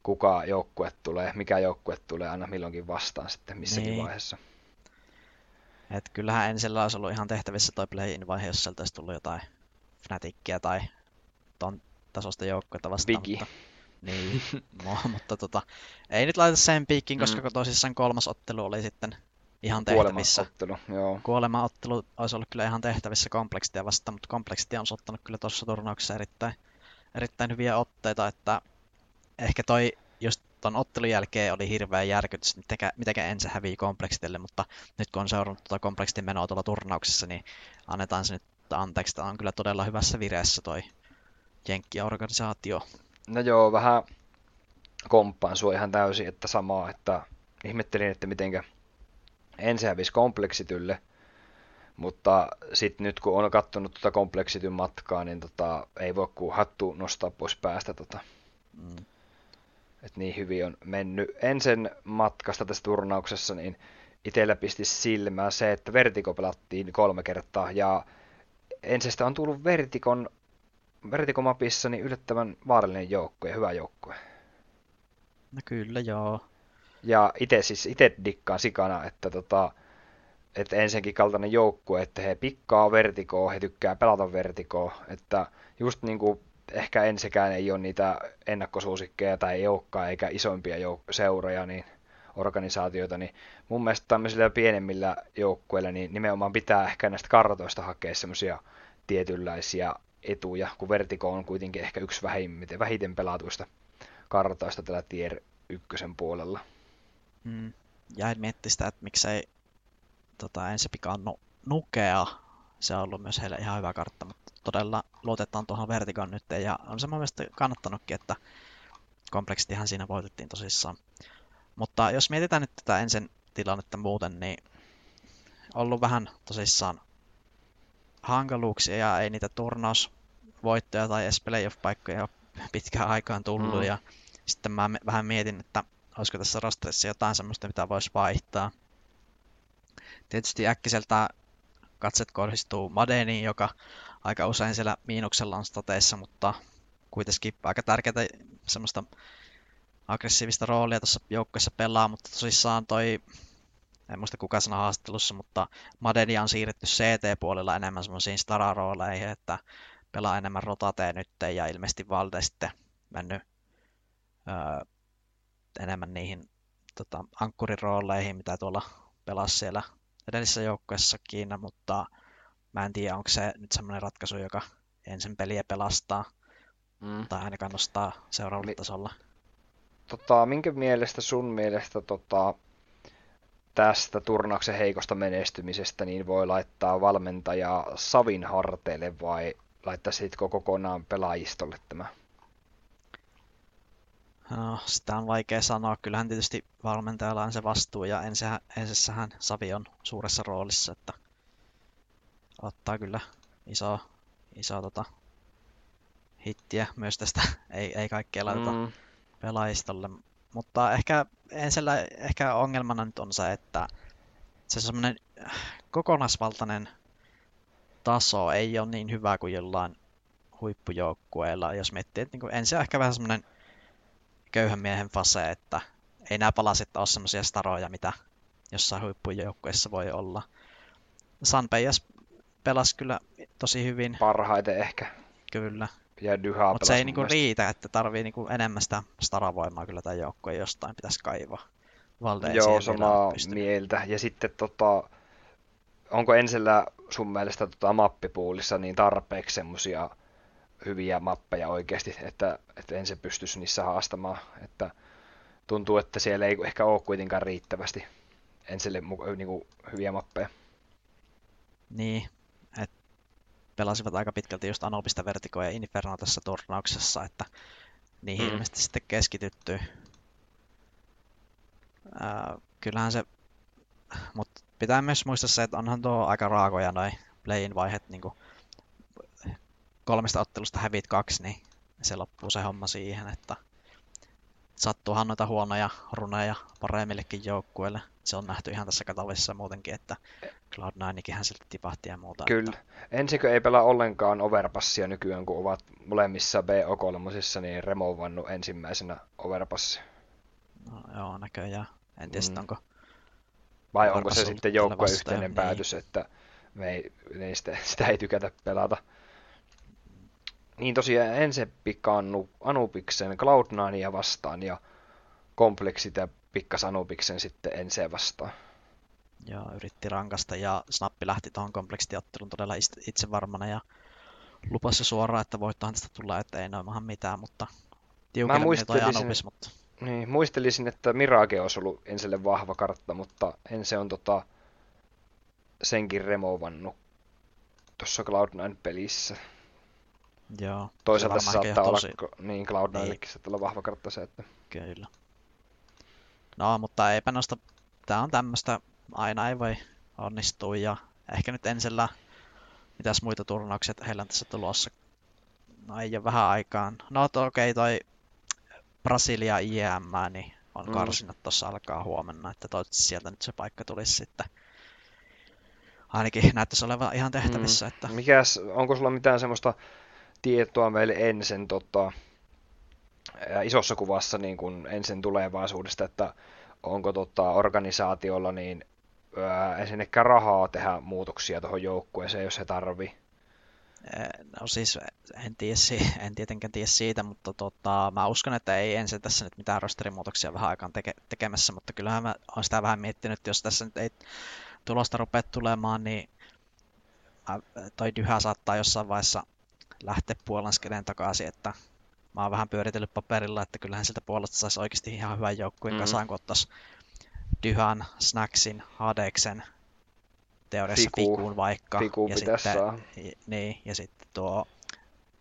kuka joukkue tulee, mikä joukkue tulee aina milloinkin vastaan sitten missäkin niin. vaiheessa. Et kyllähän ensillä olisi ollut ihan tehtävissä toi play-in vaihe, jos sieltä olisi tullut jotain Fnatickia tai ton tasosta joukkoita vastaan. Mutta, niin, no, mutta tota, ei nyt laita sen piikkiin, koska mm. tosissaan kolmas ottelu oli sitten ihan tehtävissä. Kuolema-ottelu, joo. Kuolema-ottelu olisi ollut kyllä ihan tehtävissä kompleksitia vastaan, mutta kompleksitia on ottanut kyllä tuossa turnauksessa erittäin, erittäin hyviä otteita, että ehkä toi just ton ottelun jälkeen oli hirveä järkytys, mitenkä, mitenkä ensin hävii kompleksitille, mutta nyt kun on seurannut tuota kompleksitin menoa tuolla turnauksessa, niin annetaan se nyt anteeksi. Tämä on kyllä todella hyvässä vireessä toi jenkkiorganisaatio. No joo, vähän komppaan sua ihan täysin, että samaa, että ihmettelin, että mitenkä ensin hävisi kompleksitylle, mutta sitten nyt kun on katsonut tuota kompleksityn matkaa, niin tota, ei voi kuin hattu nostaa pois päästä. Tota. Mm. Et niin hyvin on mennyt. Ensin matkasta tässä turnauksessa, niin itsellä pisti silmään se, että Vertigo pelattiin kolme kertaa, ja ensistä on tullut Vertikon Vertikomapissa niin yllättävän vaarallinen joukkue ja hyvä joukkue. No kyllä, joo. Ja itse siis itse dikkaan sikana, että tota, että ensinnäkin kaltainen joukkue, että he pikkaa vertikoa, he tykkää pelata vertikoa, että just niin kuin ehkä ensikään ei ole niitä ennakkosuosikkeja tai ei olekaan, eikä isompia jouk- seuroja, niin organisaatioita, niin mun mielestä tämmöisillä pienemmillä joukkueilla niin nimenomaan pitää ehkä näistä kartoista hakea semmoisia tietynlaisia etuja, kun Vertigo on kuitenkin ehkä yksi vähiten, vähiten pelatuista kartoista tällä Tier 1 puolella. Mm. Jäin miettimään sitä, että miksei tota, ensi pikaan nu- nukea. Se on ollut myös heille ihan hyvä kartta, mutta todella luotetaan tuohon Vertigoon nyt. Ja on se mun mielestä kannattanutkin, että kompleksitihan siinä voitettiin tosissaan. Mutta jos mietitään nyt tätä ensin tilannetta muuten, niin ollut vähän tosissaan hankaluuksia ja ei niitä turnausvoittoja tai edes playoff-paikkoja ole pitkään aikaan tullut. Mm. Ja sitten mä vähän mietin, että olisiko tässä rosterissa jotain semmoista, mitä voisi vaihtaa. Tietysti äkkiseltä katset kohdistuu Madeniin, joka aika usein siellä miinuksella on stateissa, mutta kuitenkin aika tärkeää semmoista aggressiivista roolia tuossa joukkueessa pelaa, mutta tosissaan toi, en muista kuka sanoi haastattelussa, mutta Madenia on siirretty CT-puolella enemmän semmoisiin stara-rooleihin, että pelaa enemmän rotateen nyt ja ilmeisesti Valde sitten mennyt öö, enemmän niihin tota, ankkurirooleihin, mitä tuolla pelasi siellä edellisessä joukkueessa Kiina, mutta mä en tiedä, onko se nyt semmoinen ratkaisu, joka ensin peliä pelastaa mm. tai ainakaan nostaa seuraavalle Mi- tasolla. Tota, minkä mielestä sun mielestä tota, tästä turnauksen heikosta menestymisestä niin voi laittaa valmentaja Savin harteille vai laittaisitko kokonaan pelaajistolle tämä? No, sitä on vaikea sanoa. Kyllähän tietysti valmentajalla on se vastuu ja ensissähän Savi on suuressa roolissa, että ottaa kyllä iso, iso tota, hittiä myös tästä. Ei, ei kaikkea laiteta mm. pelaajistolle. Mutta ehkä ensillä ehkä ongelmana nyt on se, että se semmoinen kokonaisvaltainen taso ei ole niin hyvä kuin jollain huippujoukkueella. Jos miettii, että niin ensin ehkä vähän semmoinen köyhän miehen fase, että ei nämä palasit ole semmoisia staroja, mitä jossain huippujoukkueessa voi olla. Sanpeijas pelasi kyllä tosi hyvin. Parhaiten ehkä. Kyllä. Ja Dyha Mutta se ei niinku riitä, että tarvii niinku enemmän sitä staravoimaa kyllä tämän joukkueen jostain pitäisi kaivaa. Valde Joo, samaa mieltä. Ja sitten tota, onko ensillä sun mielestä tota mappipuulissa niin tarpeeksi semmoisia hyviä mappeja oikeasti, että, että en se pystyisi niissä haastamaan. Että tuntuu, että siellä ei ehkä ole kuitenkaan riittävästi ensille niin kuin, hyviä mappeja. Niin, pelasivat aika pitkälti just Anopista Vertigo ja Inferno tässä turnauksessa, että niihin mm. ilmeisesti sitten keskitytty. Ää, kyllähän se, mutta pitää myös muistaa se, että onhan tuo aika raakoja noin playin vaiheet niin kolmesta ottelusta hävit kaksi, niin se loppuu se homma siihen, että sattuuhan noita huonoja runeja paremmillekin joukkueille. Se on nähty ihan tässä katavissa muutenkin, että Cloud9 hän silti tipahti ja muuta. Kyllä. Että... Ensikö ei pelaa ollenkaan overpassia nykyään, kun ovat molemmissa BO3, niin removannut ensimmäisenä overpassia. No joo, näköjään. En tiedä, mm. onko... Vai onko se sitten joukkueyhteinen niin. päätös, että me ei, niin sitä, sitä ei tykätä pelata. Niin tosiaan ensin pikkaannu Anubiksen Cloud9 vastaan ja kompleksit ja pikkas Anubiksen sitten ensin vastaan. Ja yritti rankasta ja Snappi lähti tuohon kompleksitiottelun todella itse varmana ja lupasi suoraan, että voittohan tästä tulla, että ei noimahan mitään, mutta tiukille toi Anubis, mutta... Niin, muistelisin, että Mirage olisi ollut ensille vahva kartta, mutta en se on tota, senkin removannut tuossa Cloud9-pelissä. Joo. Toisaalta se saattaa olla, tosi... niin cloud niin. saattaa olla vahva kartta se, että... Kyllä. No, mutta eipä noista, tää on tämmöistä, aina ei voi onnistua ja ehkä nyt ensillä, mitäs muita turnauksia heillä on tässä tulossa. No ei ole vähän aikaan. No okei, okay, toi Brasilia IEM, niin on mm. karsinat tuossa alkaa huomenna, että toivottavasti sieltä nyt se paikka tulisi sitten ainakin näyttäisi olevan ihan tehtävissä. Mm. Että... Mikäs, onko sulla mitään semmoista tietoa meille ensin tota, isossa kuvassa niin kuin ensin tulevaisuudesta, että onko tota, organisaatiolla niin ää, ensinnäkään rahaa tehdä muutoksia tuohon joukkueeseen, jos se tarvii? No siis en, tiedä, en tietenkään tiedä siitä, mutta tota, mä uskon, että ei ensin tässä nyt mitään rosterimuutoksia vähän aikaan teke, tekemässä, mutta kyllähän mä oon sitä vähän miettinyt, että jos tässä nyt ei tulosta rupea tulemaan, niin toi dyhä saattaa jossain vaiheessa lähteä Puolan skeneen takaisin, että mä oon vähän pyöritellyt paperilla, että kyllähän siltä puolesta saisi oikeasti ihan hyvän joukkueen mm. kasaan, kun ottaisi Dyhan, Snacksin, Hadeksen, teoriassa Fiku, Fikuun vaikka. Fiku ja sitten, saa. Niin, ja sitten tuo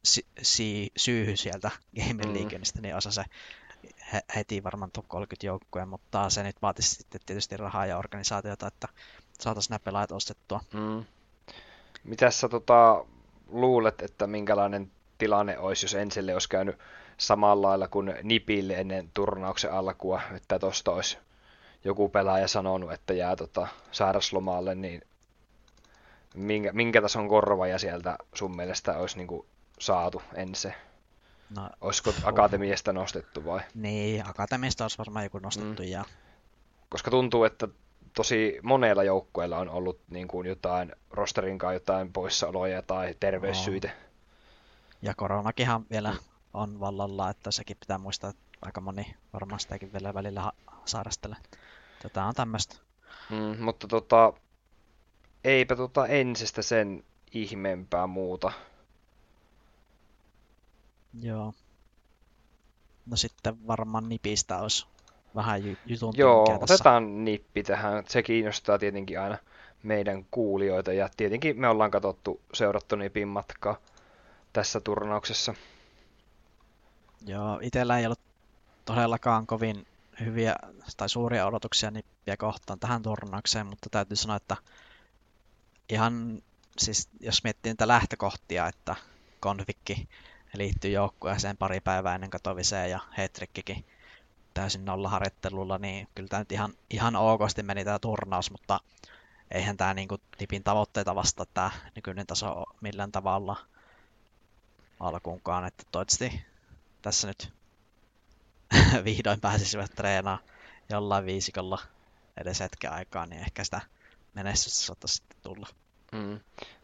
si, si, Syyhy sieltä Gamer Leagueista, mm. niin osa se he, heti varmaan tuo 30 joukkueen, mutta se nyt vaatisi sitten tietysti rahaa ja organisaatiota, että saataisiin nämä pelaajat ostettua. Mm. Mitäs sä tota, luulet, että minkälainen tilanne olisi, jos Enselle olisi käynyt samalla lailla kuin Nipille ennen turnauksen alkua, että tuosta olisi joku pelaaja sanonut, että jää tota sairaslomalle, niin minkä, minkä tason korvaja sieltä sun mielestä olisi niin kuin saatu ensin? No, Olisiko uh. akatemiasta nostettu vai? Niin, akatemiasta olisi varmaan joku nostettu. Mm. Ja... Koska tuntuu, että tosi monella joukkueella on ollut niin kuin jotain rosterin kanssa jotain poissaoloja tai terveyssyitä. No. Ja koronakinhan vielä on vallalla, että sekin pitää muistaa, että aika moni varmaan sitäkin vielä välillä sairastelee. Tätä on tämmöistä. Mm, mutta tota, eipä tota ensistä sen ihmeempää muuta. Joo. No sitten varmaan nipistä olisi vähän jutun Joo, otetaan tässä. nippi tähän. Se kiinnostaa tietenkin aina meidän kuulijoita ja tietenkin me ollaan katsottu, seurattu nipin matkaa tässä turnauksessa. Joo, itsellä ei ollut todellakaan kovin hyviä tai suuria odotuksia nippiä kohtaan tähän turnaukseen, mutta täytyy sanoa, että ihan siis jos miettii niitä lähtökohtia, että konfikki liittyy joukkueeseen pari päivää ennen katoviseen ja Hetrikkikin täysin nollaharjoittelulla, niin kyllä tämä nyt ihan, ihan okosti meni tämä turnaus, mutta eihän tämä niin nipin tavoitteita vasta tämä nykyinen taso millään tavalla alkuunkaan, että toivottavasti tässä nyt vihdoin pääsisivät treenaamaan jollain viisikolla edes hetken aikaa, niin ehkä sitä menestystä saattaisi sitten tulla. Mm.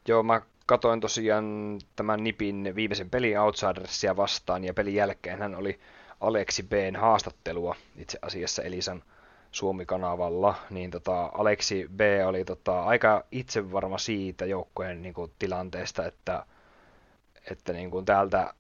Joo, mä katoin tosiaan tämän Nipin viimeisen pelin Outsidersia vastaan, ja pelin jälkeen hän oli Aleksi B:n haastattelua itse asiassa Elisan Suomi-kanavalla, niin tota, Aleksi B oli tota, aika itsevarma siitä joukkojen niin kuin, tilanteesta, että, että niin kuin, täältä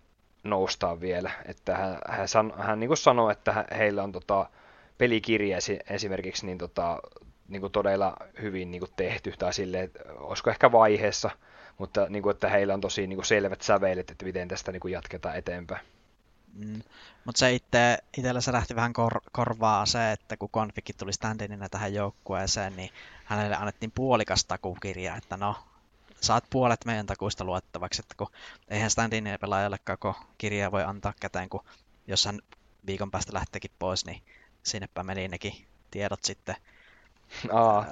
noustaan vielä. Että hän, hän, san, hän niin kuin sanoi, että heillä on tota, pelikirja esimerkiksi niin, tota, niin kuin todella hyvin niin kuin tehty, tai silleen, että olisiko ehkä vaiheessa, mutta niin kuin, että heillä on tosi niin kuin selvät sävelet, että miten tästä niin kuin jatketaan eteenpäin. Mm. Mutta se itse, itsellä se lähti vähän kor, korvaa se, että kun konfikki tuli standinina tähän joukkueeseen, niin hänelle annettiin puolikas takukirja, että no, saat puolet meidän takuista luettavaksi, että kun eihän standinin pelaajalle koko kirjaa voi antaa käteen, kun jos hän viikon päästä lähteekin pois, niin sinnepä meni nekin tiedot sitten. Aa.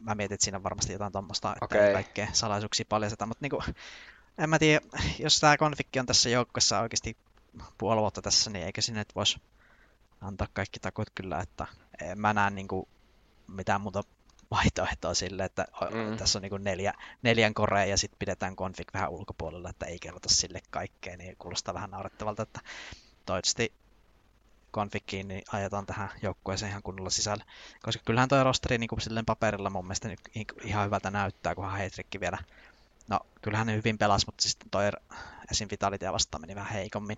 Mä mietin, että siinä on varmasti jotain tuommoista, että okay. kaikkea salaisuuksia paljasteta, mutta niinku, en mä tiedä, jos tämä konfikki on tässä joukkueessa oikeasti puoli vuotta tässä, niin eikö sinne voisi antaa kaikki takut kyllä, että en mä näe niin kuin mitään muuta vaihtoehtoa sille, että mm. tässä on niin neljä, neljän korea ja sitten pidetään config vähän ulkopuolella, että ei kerrota sille kaikkea, niin kuulostaa vähän naurettavalta, että toivottavasti konfikiin niin ajetaan tähän joukkueeseen ihan kunnolla sisälle. Koska kyllähän tuo rosteri niin kuin silleen paperilla mun mielestä ihan hyvältä näyttää, kunhan Heitrikki vielä No, kyllähän ne hyvin pelas, mutta sitten toi esim. Vitalitia vastaan meni vähän heikommin.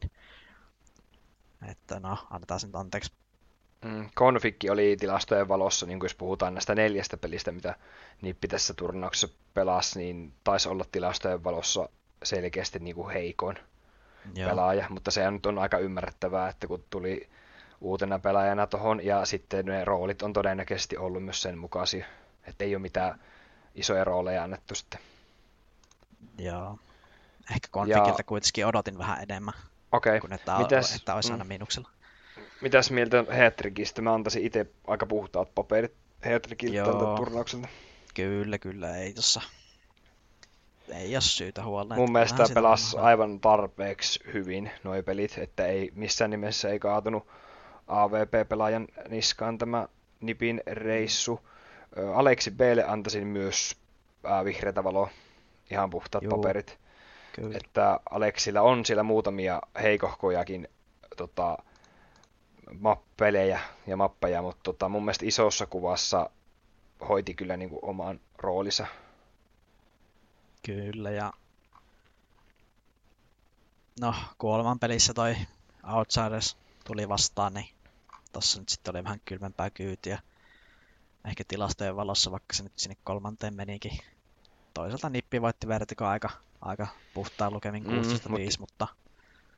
Että no, annetaan sen anteeksi. Mm, Konfikki oli tilastojen valossa, niin kuin jos puhutaan näistä neljästä pelistä, mitä Nippi tässä turnauksessa pelasi, niin taisi olla tilastojen valossa selkeästi niin kuin heikoin Joo. pelaaja, mutta se nyt on aika ymmärrettävää, että kun tuli uutena pelaajana tuohon, ja sitten ne roolit on todennäköisesti ollut myös sen mukaisia, että ei ole mitään isoja rooleja annettu sitten. Joo. Ehkä konfikilta ja... kuitenkin odotin vähän enemmän. Okei. Okay. Kun että, Mitäs... että olisi aina mm. miinuksella. Mitäs mieltä Hetrikistä? Mä antaisin itse aika puhtaat paperit Hetrikiltä tältä turnaukselta. Kyllä, kyllä. Ei tossa ei ole syytä huolta. Mun mielestä pelasi aivan tarpeeksi hyvin nuo pelit, että ei missään nimessä ei kaatunut AVP-pelaajan niskaan tämä Nipin reissu. Aleksi Blle antaisin myös vihreätä valoa ihan puhtaat Juu, paperit. Kyllä. Että Aleksilla on siellä muutamia heikohkojakin tota, mappelejä ja mappeja, mutta tota, mun mielestä isossa kuvassa hoiti kyllä niin kuin oman roolinsa. Kyllä, ja no kuoleman pelissä toi Outsiders tuli vastaan, niin tossa nyt sitten oli vähän kylmempää kyytiä. Ehkä tilastojen valossa, vaikka se nyt sinne kolmanteen menikin toisaalta Nippi voitti Vertigo aika, aika puhtaan lukemin 16-5, mm, mutta, mutta...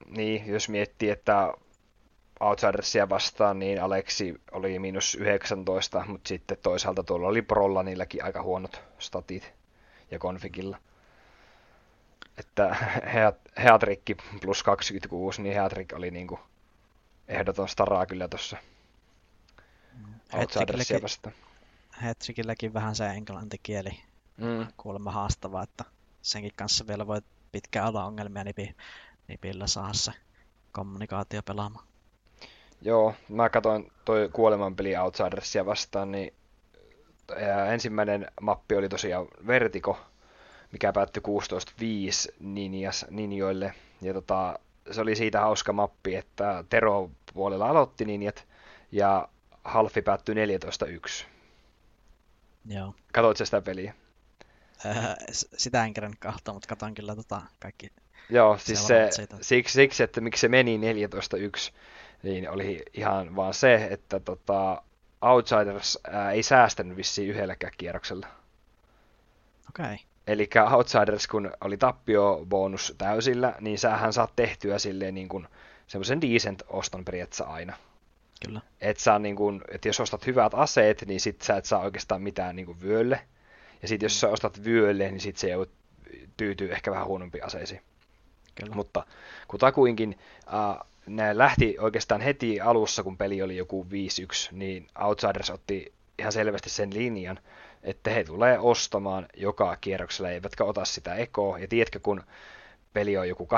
Niin, jos miettii, että Outsidersia vastaan, niin Aleksi oli miinus 19, mutta sitten toisaalta tuolla oli Prolla niilläkin aika huonot statit ja konfigilla. että Heatrikki plus 26, niin Heatrik oli niinku ehdoton staraa kyllä tuossa Outsidersia vastaan. Hetrikilläkin vähän se englantikieli mm. kuulemma haastava, että senkin kanssa vielä voi pitkään olla ongelmia nipi, nipillä saada se kommunikaatio pelaamaan. Joo, mä katsoin toi kuolemanpeli Outsidersia vastaan, niin ensimmäinen mappi oli tosiaan Vertigo, mikä päättyi 16-5 ninjas, ninjoille. Ja tota, se oli siitä hauska mappi, että Tero puolella aloitti ninjat ja Halfi päättyi 14-1. Joo. Katoitko sitä peliä? Äh, sitä en kerran kahta, mutta katon kyllä tota kaikki. Joo, siis se, siksi, siksi, että miksi se meni 14-1, niin oli ihan vaan se, että tota, Outsiders ää, ei säästänyt vissiin yhdelläkään kierroksella. Okei. Okay. Eli Outsiders, kun oli tappio-bonus täysillä, niin sähän saat tehtyä silleen niin kuin semmoisen decent oston periaatteessa aina. Kyllä. Et saa niin kuin, että jos ostat hyvät aseet, niin sit sä et saa oikeastaan mitään niin kuin vyölle. Ja sitten jos sä ostat vyölle, niin sit se joudut tyytyy ehkä vähän huonompiin aseisiin. Kyllä. Mutta kutakuinkin äh, ne lähti oikeastaan heti alussa, kun peli oli joku 5-1, niin Outsiders otti ihan selvästi sen linjan, että he tulee ostamaan joka kierroksella, eivätkä ota sitä ekoa. Ja tiedätkö, kun peli on joku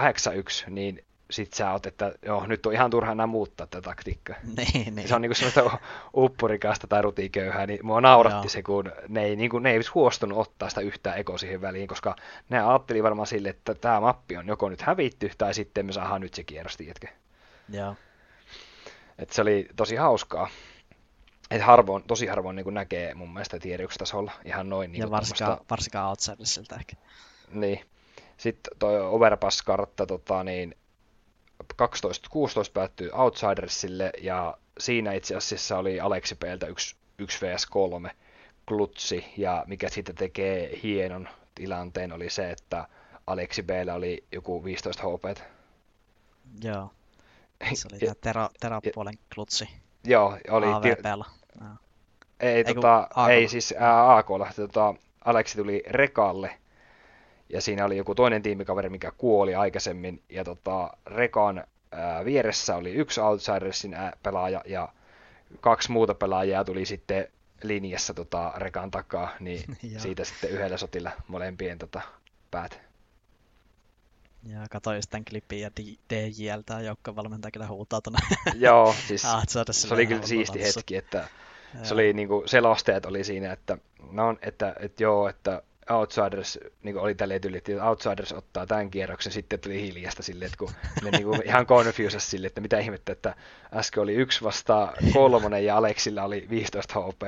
8-1, niin sit sä oot, että joo, nyt on ihan turha enää muuttaa tätä taktiikkaa. Niin, niin. Se on niinku semmoista uppurikasta tai rutiköyhää, niin mua nauratti joo. se, kun ne ei, niinku, ne ei huostunut ottaa sitä yhtään eko siihen väliin, koska ne ajatteli varmaan sille, että tämä mappi on joko nyt hävitty, tai sitten me saadaan nyt se kierros, tiedätkö? Joo. Et se oli tosi hauskaa. Et harvoin, tosi harvoin niin näkee mun mielestä tasolla ihan noin. Niin ja varsinkaan, tommoista... varsinkaan outsidersilta ehkä. Niin. Sitten toi Overpass-kartta, tota, niin 12-16 päättyi Outsidersille, ja siinä itse asiassa oli Aleksi Peeltä 1, 1 vs 3 klutsi, ja mikä siitä tekee hienon tilanteen oli se, että Aleksi Bllä oli joku 15 HP. Joo. Se oli tämä tera, terapuolen klutsi. Joo, oli. AVPllä. No. Ei, ei, tota, ei siis ää, AKlla. Tota, Aleksi tuli rekalle ja siinä oli joku toinen tiimikaveri, mikä kuoli aikaisemmin, ja tota, Rekan ää, vieressä oli yksi Outsidersin ää, pelaaja, ja kaksi muuta pelaajaa tuli sitten linjassa tota, Rekan takaa, niin siitä sitten yhdellä sotilla molempien tota, päät. Ja katsoin just tämän klipin ja DJltä joukkovalmentaja kyllä huutaa tuonne. Joo, siis se oli kyllä siisti hetki, että se oli niinku, selosteet oli siinä, että no, että, että joo, että Outsiders niin oli tälleen tyyli, että Outsiders ottaa tämän kierroksen, sitten tuli hiljasta sille, että kun ne niin kuin ihan confusas sille, että mitä ihmettä, että äsken oli yksi vasta kolmonen ja Aleksilla oli 15 HP.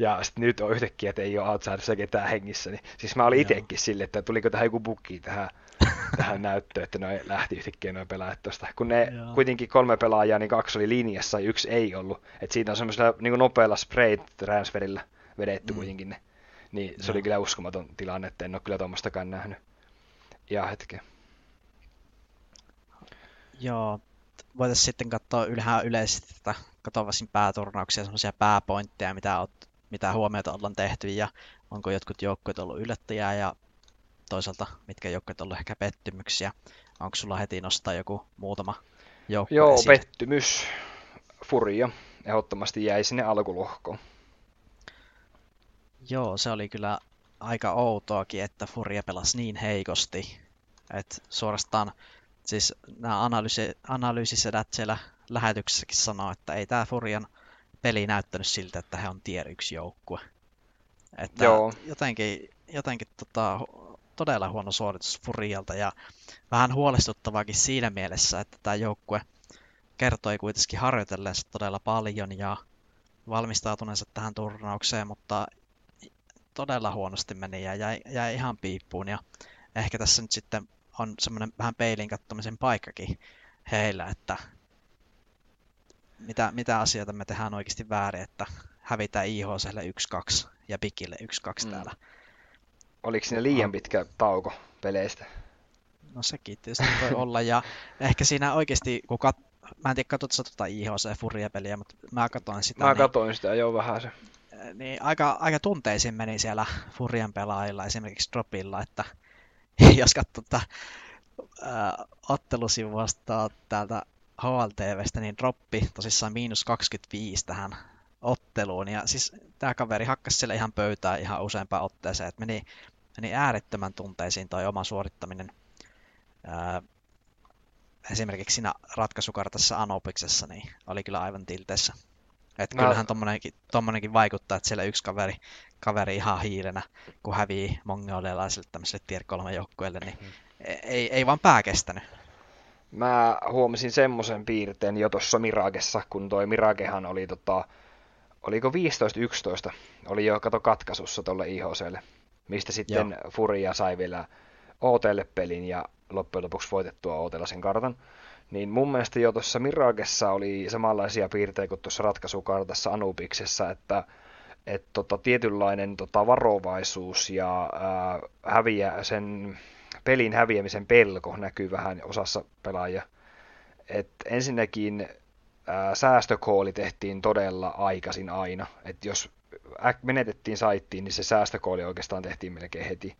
Ja sitten nyt on yhtäkkiä, että ei ole Outsiderissa ketään hengissä. Niin, siis mä olin itsekin sille, että tuliko tähän joku bukki tähän, tähän näyttöön, että noin lähti yhtäkkiä noin pelaajat tuosta. Kun ne Joo. kuitenkin kolme pelaajaa, niin kaksi oli linjassa ja yksi ei ollut. Että siitä on semmoisella niin nopealla spray transferilla vedetty mm. kuitenkin ne. Niin se no. oli kyllä uskomaton tilanne, että en ole kyllä tuommoistakaan nähnyt. Ja hetken. Joo, voitaisiin sitten katsoa ylhää yleisesti tätä katovasin pääturnauksia, semmoisia pääpointteja, mitä, oot, mitä huomioita ollaan tehty ja onko jotkut joukkueet ollut yllättäjiä ja toisaalta mitkä joukkueet ollut ehkä pettymyksiä. Onko sulla heti nostaa joku muutama joukkue Joo, esiin? pettymys. Furia ehdottomasti jäi sinne alkulohkoon. Joo, se oli kyllä aika outoakin, että Furia pelasi niin heikosti. Että suorastaan siis nämä analyysi, analyysisedät siellä lähetyksessäkin sanoo, että ei tämä Furian peli näyttänyt siltä, että he on tier 1 joukkue. Että Joo. jotenkin, jotenkin tota, todella huono suoritus Furialta ja vähän huolestuttavaakin siinä mielessä, että tämä joukkue kertoi kuitenkin harjoitelleensa todella paljon ja valmistautuneensa tähän turnaukseen, mutta todella huonosti meni ja jäi, jäi ihan piippuun. Ja ehkä tässä nyt sitten on semmoinen vähän peilin kattomisen paikkakin heillä, että mitä, mitä asioita me tehdään oikeasti väärin, että hävitään IHClle 1-2 ja Pikille 1-2 mm. täällä. Oliko siinä liian pitkä tauko peleistä? No sekin tietysti voi olla, ja ehkä siinä oikeasti, kun kat... mä en tiedä, katsotko tuota IHC Furia-peliä, mutta mä katsoin sitä. Mä niin... katsoin sitä jo vähän se niin aika, aika tunteisiin meni siellä Furian pelaajilla, esimerkiksi Dropilla, että jos katsoo tätä ottelusivusta täältä HLTVstä, niin droppi tosissaan miinus 25 tähän otteluun. Ja siis tämä kaveri hakkasi sille ihan pöytää ihan useampaan otteeseen, että meni, meni äärettömän tunteisiin toi oma suorittaminen. Ää, esimerkiksi siinä ratkaisukartassa Anopiksessa niin oli kyllä aivan tilteessä. Että no. kyllähän tommonenkin, tommonenkin vaikuttaa, että siellä yksi kaveri, kaveri ihan hiilenä, kun hävii mongolialaiselle tämmöiselle tier 3 joukkueelle, niin mm. ei, ei vaan pää kestänyt. Mä huomasin semmoisen piirteen jo tuossa Miragessa, kun toi Miragehan oli tota, oliko 15-11, oli jo kato katkaisussa tuolle IHClle, mistä sitten Joo. Furia sai vielä OTlle pelin ja loppujen lopuksi voitettua OTlla sen kartan. Niin mun mielestä jo tuossa Miragessa oli samanlaisia piirteitä kuin tuossa ratkaisukartassa Anubiksessa, että et tota, tietynlainen tota, varovaisuus ja ää, häviä, sen pelin häviämisen pelko näkyy vähän osassa pelaajia. Et ensinnäkin ää, säästökooli tehtiin todella aikaisin aina. Et jos menetettiin saittiin, niin se säästökooli oikeastaan tehtiin melkein heti.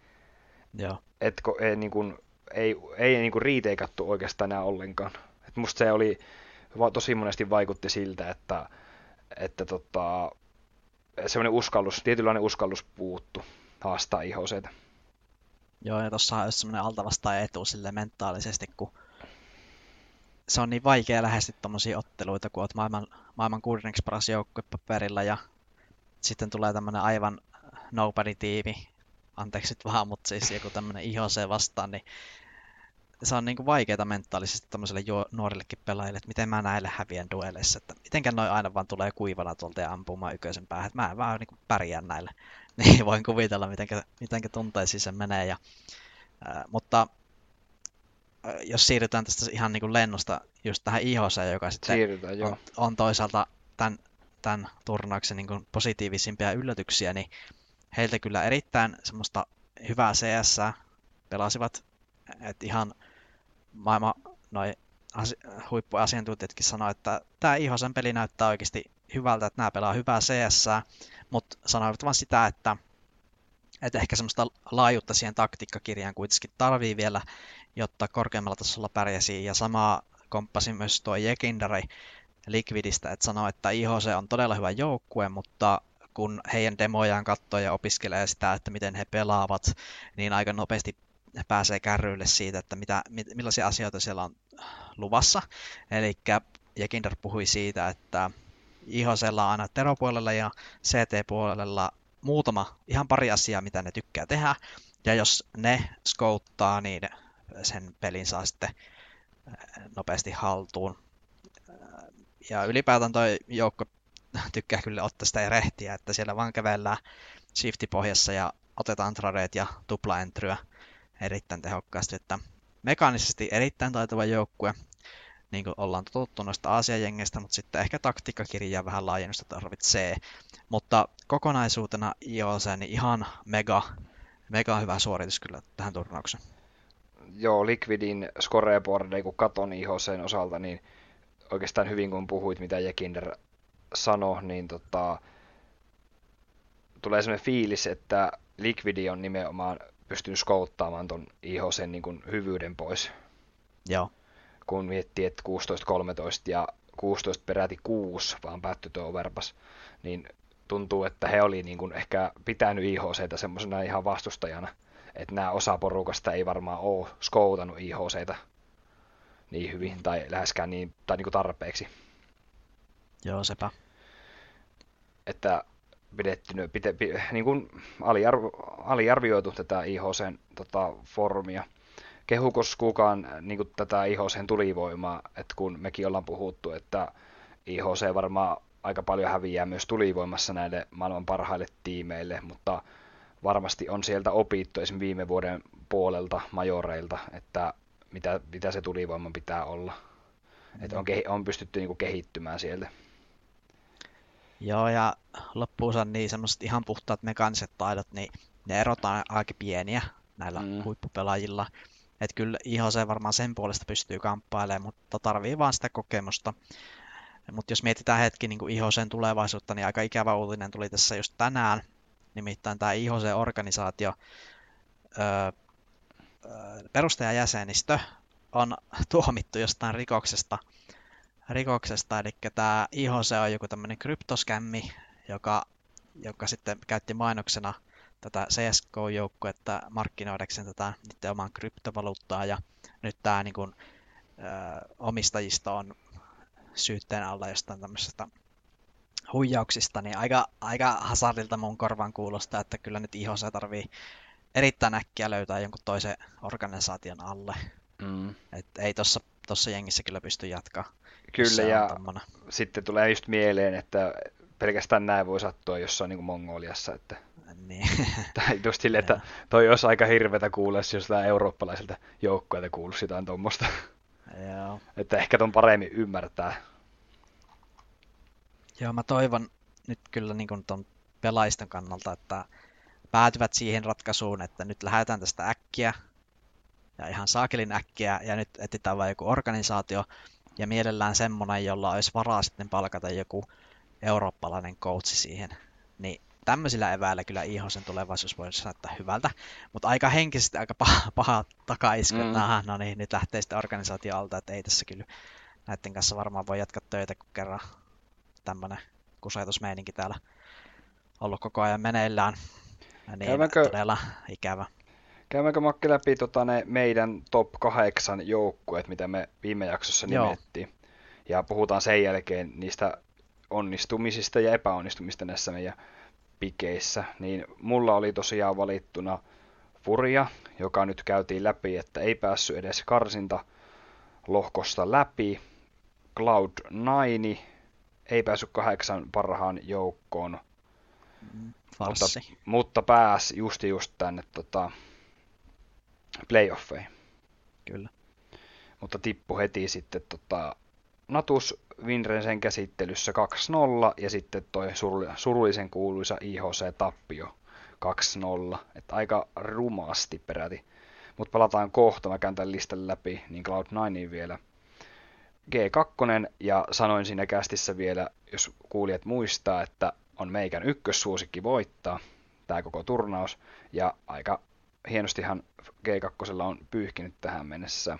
Joo. Et, ei, niin kun, ei, ei niin kuin riiteikattu oikeastaan enää ollenkaan. Et musta se oli, tosi monesti vaikutti siltä, että, että tota, semmoinen uskallus, tietynlainen uskallus puuttu haastaa ihoseita. Joo, ja tuossa on semmoinen altavastaaja etu sille mentaalisesti, kun se on niin vaikea lähestyä tuommoisia otteluita, kun olet maailman, maailman kuudenneksi paras joukkue paperilla ja sitten tulee tämmöinen aivan nobody-tiimi, anteeksi vaan, mutta siis joku tämmöinen IHC vastaan, niin se on niinku vaikeaa mentaalisesti tämmöiselle jo, nuorillekin pelaajille, että miten mä näille häviän dueleissa, että mitenkään noin aina vaan tulee kuivana tuolta ja ampumaan yköisen päähän, että mä en vaan niinku pärjää näille. Niin voin kuvitella, mitenkä, mitenkä tunteisiin se menee. Ja, ää, mutta jos siirrytään tästä ihan niin kuin lennosta just tähän IHC, joka sitten on, on toisaalta tämän, tämän turnauksen niin kuin positiivisimpia yllätyksiä, niin heiltä kyllä erittäin semmoista hyvää CS pelasivat, että ihan maailman noin huippuasiantuntijatkin sanoivat, että tämä IHSn peli näyttää oikeasti hyvältä, että nämä pelaa hyvää CS, mutta sanoivat vain sitä, että, että ehkä semmoista laajuutta siihen taktiikkakirjaan kuitenkin tarvii vielä, jotta korkeammalla tasolla pärjäsi. Ja sama komppasi myös tuo Jekindari Liquidistä, että sanoi, että IHC on todella hyvä joukkue, mutta kun heidän demojaan katsoo ja opiskelee sitä, että miten he pelaavat, niin aika nopeasti pääsee kärryille siitä, että mitä, millaisia asioita siellä on luvassa. Eli Jekinder puhui siitä, että On aina teropuolella ja CT-puolella muutama, ihan pari asiaa, mitä ne tykkää tehdä. Ja jos ne skouttaa, niin sen pelin saa sitten nopeasti haltuun. Ja ylipäätään toi joukko tykkää kyllä ottaa sitä rehtiä, että siellä vaan kävellään shiftipohjassa ja otetaan tradeet ja tuplaentryä erittäin tehokkaasti, että mekaanisesti erittäin taitava joukkue, niin kuin ollaan totuttu noista Aasian mutta sitten ehkä taktiikkakirjaa vähän laajennusta tarvitsee. Mutta kokonaisuutena IOC, niin ihan mega, mega hyvä suoritus kyllä tähän turnaukseen. Joo, Liquidin scoreboardeja kun katon IHCn osalta, niin oikeastaan hyvin kun puhuit, mitä Jekinder sanoi, niin tota, tulee sellainen fiilis, että Liquidi on nimenomaan pystynyt skouttaamaan ton IHCn niin hyvyyden pois. Joo. Kun miettii, että 16-13 ja 16 peräti 6 vaan päättyi tuo overpass, niin tuntuu, että he oli niin kuin ehkä pitänyt IHCtä semmoisena ihan vastustajana, että nämä osa porukasta ei varmaan ole skoutannut IHCtä niin hyvin tai läheskään niin, tai niin kuin tarpeeksi. Joo, sepä. Että pidetty, pide, pide, niin kuin aliarvioitu tätä IHCn tota, formia. Kehukos kukaan niin kuin tätä IHCn tulivoimaa, että kun mekin ollaan puhuttu, että IHC varmaan aika paljon häviää myös tulivoimassa näille maailman parhaille tiimeille, mutta varmasti on sieltä opittu esimerkiksi viime vuoden puolelta majoreilta, että mitä, mitä se tulivoima pitää olla. Mm. Että on, on pystytty niin kuin kehittymään sieltä. Joo, ja loppuunsa niin semmoiset ihan puhtaat mekaaniset taidot, niin ne erot on aika pieniä näillä mm. huippupelaajilla. Että kyllä IHC varmaan sen puolesta pystyy kamppailemaan, mutta tarvii vaan sitä kokemusta. Mutta jos mietitään hetki niin kuin IHCn tulevaisuutta, niin aika ikävä uutinen tuli tässä just tänään. Nimittäin tämä IHC-organisaatio öö, perustajajäsenistö on tuomittu jostain rikoksesta, rikoksesta eli tämä IHC on joku tämmöinen kryptoskämmi, joka, joka sitten käytti mainoksena tätä CSGO-joukkuetta markkinoidakseen tätä niiden oman kryptovaluuttaa, ja nyt tämä niin kuin, ö, omistajista on syytteen alla jostain tämmöisestä huijauksista, niin aika, aika hasardilta mun korvan kuulostaa, että kyllä nyt IHC tarvii erittäin äkkiä löytää jonkun toisen organisaation alle. Mm. Et ei tuossa tossa jengissä kyllä pysty jatkaa. Kyllä, ja tommona. sitten tulee just mieleen, että pelkästään näin voi sattua jossain niin kuin Mongoliassa. Että... Niin. tai just sille, että toi olisi aika hirvetä kuulla, jos tämä eurooppalaiselta joukkueelta kuuluisi jotain tuommoista. Joo. että ehkä ton paremmin ymmärtää. Joo, mä toivon nyt kyllä niin kuin ton kannalta, että päätyvät siihen ratkaisuun, että nyt lähdetään tästä äkkiä, ja ihan saakelin äkkiä, ja nyt etsitään vain joku organisaatio, ja mielellään semmoinen, jolla olisi varaa sitten palkata joku eurooppalainen coachi siihen. Niin tämmöisillä eväillä kyllä Ihosen tulevaisuus voisi näyttää hyvältä, mutta aika henkisesti aika paha, paha takaisku, mm. että no niin, nyt lähtee sitten organisaatio alta, että ei tässä kyllä näiden kanssa varmaan voi jatkaa töitä, kun kerran tämmöinen kusetusmeininki täällä ollut koko ajan meneillään. Ja niin, Käydäänkö... todella ikävä. Käydäänkö Makki läpi tota, ne meidän top 8 joukkueet, mitä me viime jaksossa nimettiin. Joo. Ja puhutaan sen jälkeen niistä onnistumisista ja epäonnistumista näissä meidän pikeissä. Niin mulla oli tosiaan valittuna Furia, joka nyt käytiin läpi, että ei päässyt edes karsinta lohkosta läpi. Cloud9 ei päässyt kahdeksan parhaan joukkoon. Mutta, mutta pääsi just just tänne tota, playoffeihin. Kyllä. Mutta tippu heti sitten tota, Natus Winrensen käsittelyssä 2-0 ja sitten toi surullisen kuuluisa IHC-tappio 2-0. Että aika rumasti peräti. Mutta palataan kohta, mä käyn tämän listan läpi, niin Cloud9 vielä. G2 ja sanoin siinä kästissä vielä, jos kuulijat muistaa, että on meikän ykkössuosikki voittaa tämä koko turnaus. Ja aika hienostihan G2 on pyyhkinyt tähän mennessä.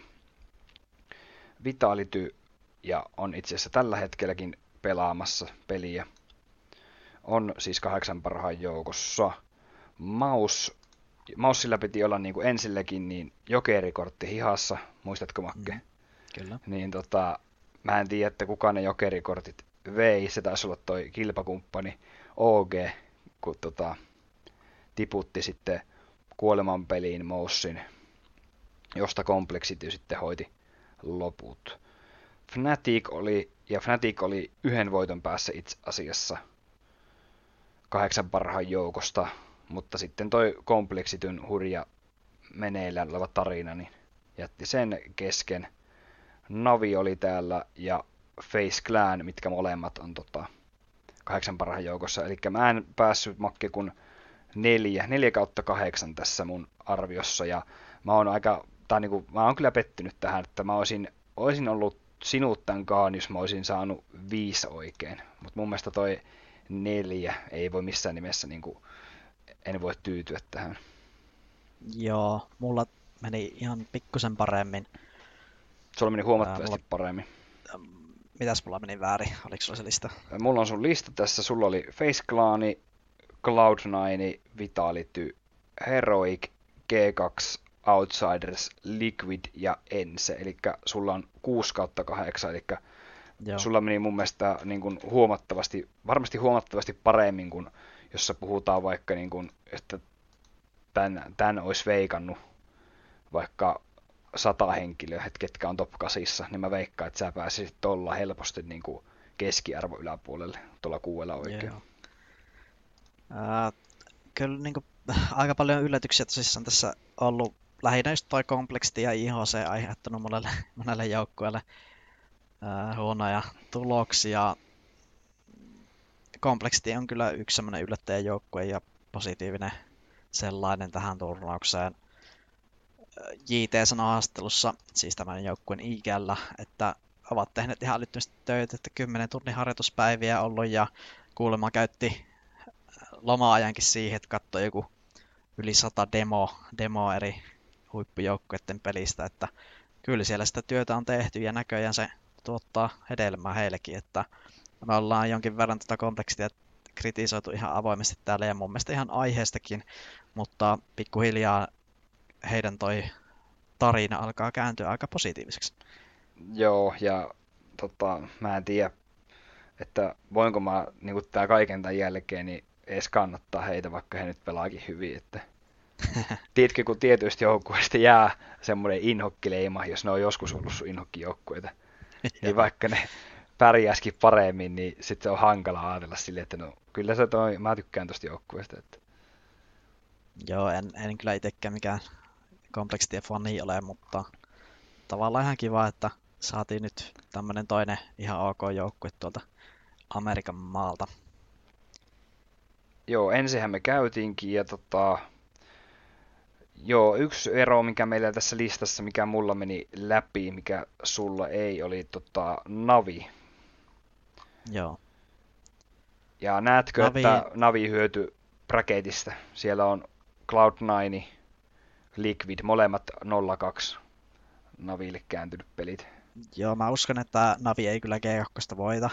Vitality ja on itse asiassa tällä hetkelläkin pelaamassa peliä. On siis kahdeksan parhaan joukossa. Maus, Maussilla piti olla niin kuin ensilläkin niin jokerikortti hihassa, muistatko Makke? Mm, kyllä. Niin tota, mä en tiedä, että kuka ne jokerikortit vei, se taisi olla toi kilpakumppani OG, kun tota, tiputti sitten kuoleman peliin Moussin, josta Complexity sitten hoiti loput. Fnatic oli, ja Fnatic oli yhden voiton päässä itse asiassa kahdeksan parhaan joukosta, mutta sitten toi Complexityn hurja meneillään oleva tarina, niin jätti sen kesken. Navi oli täällä ja Face Clan, mitkä molemmat on tota, kahdeksan parhaan joukossa. Eli mä en päässyt makki kun neljä, neljä kautta kahdeksan tässä mun arviossa. Ja mä oon aika, tai niinku, mä oon kyllä pettynyt tähän, että mä olisin, olisin ollut sinut tämän kaan, jos mä olisin saanut viisi oikein. Mutta mun mielestä toi neljä ei voi missään nimessä, niinku, en voi tyytyä tähän. Joo, mulla meni ihan pikkusen paremmin. Sulla meni huomattavasti mulla... paremmin mitäs mulla meni väärin? Oliko sulla se lista? Mulla on sun lista tässä. Sulla oli Face Clani, Cloud9, Vitality, Heroic, G2, Outsiders, Liquid ja Ense. Eli sulla on 6 kautta 8, eli Joo. sulla meni mun mielestä niin kuin huomattavasti, varmasti huomattavasti paremmin kuin jossa puhutaan vaikka, niin kuin, että tämän, tämän olisi veikannut vaikka sata henkilöä, että ketkä on top 8, niin mä veikkaan, että sä pääsisit tuolla helposti niin kuin keskiarvo yläpuolelle tuolla kuuella oikein. Joo. Äh, kyllä niin kuin, aika paljon yllätyksiä tosissaan tässä ollut lähinnä just toi kompleksti ja IHC aiheuttanut monelle, monelle joukkueelle äh, huonoja tuloksia. Kompleksti on kyllä yksi semmoinen yllättäjäjoukkue ja positiivinen sellainen tähän turnaukseen. JT sanoi haastattelussa, siis tämän joukkueen IGllä, että ovat tehneet ihan älyttömästi töitä, että 10 tunnin harjoituspäiviä ollut ja kuulemma käytti loma-ajankin siihen, että katsoi joku yli sata demo, demo eri huippujoukkueiden pelistä, että kyllä siellä sitä työtä on tehty ja näköjään se tuottaa hedelmää heillekin, että me ollaan jonkin verran tätä kompleksia kritisoitu ihan avoimesti täällä ja mun mielestä ihan aiheestakin, mutta pikkuhiljaa heidän toi tarina alkaa kääntyä aika positiiviseksi. Joo, ja tota, mä en tiedä, että voinko mä niin tää kaiken tämän jälkeen niin edes kannattaa heitä, vaikka he nyt pelaakin hyvin. Että... Tiedätkö, kun tietysti joukkueesta jää semmoinen inhokkileima, jos ne on joskus ollut sun inhokkijoukkueita, niin vaikka ne pärjäskin paremmin, niin sitten on hankala ajatella silleen, että no kyllä se toi, mä tykkään tosta joukkueesta. Että... Joo, en, en kyllä itsekään mikään kompleksitien fani ole, mutta tavallaan ihan kiva, että saatiin nyt tämmönen toinen ihan ok joukkue tuolta Amerikan maalta. Joo, ensinhän me käytiinkin ja tota, joo, yksi ero, mikä meillä tässä listassa, mikä mulla meni läpi, mikä sulla ei, oli tota, Navi. Joo. Ja näetkö, Navi... että Navi hyöty bracketista? Siellä on Cloud9, Liquid, molemmat 02 Naville kääntynyt pelit. Joo, mä uskon, että Navi ei kyllä G2 voita.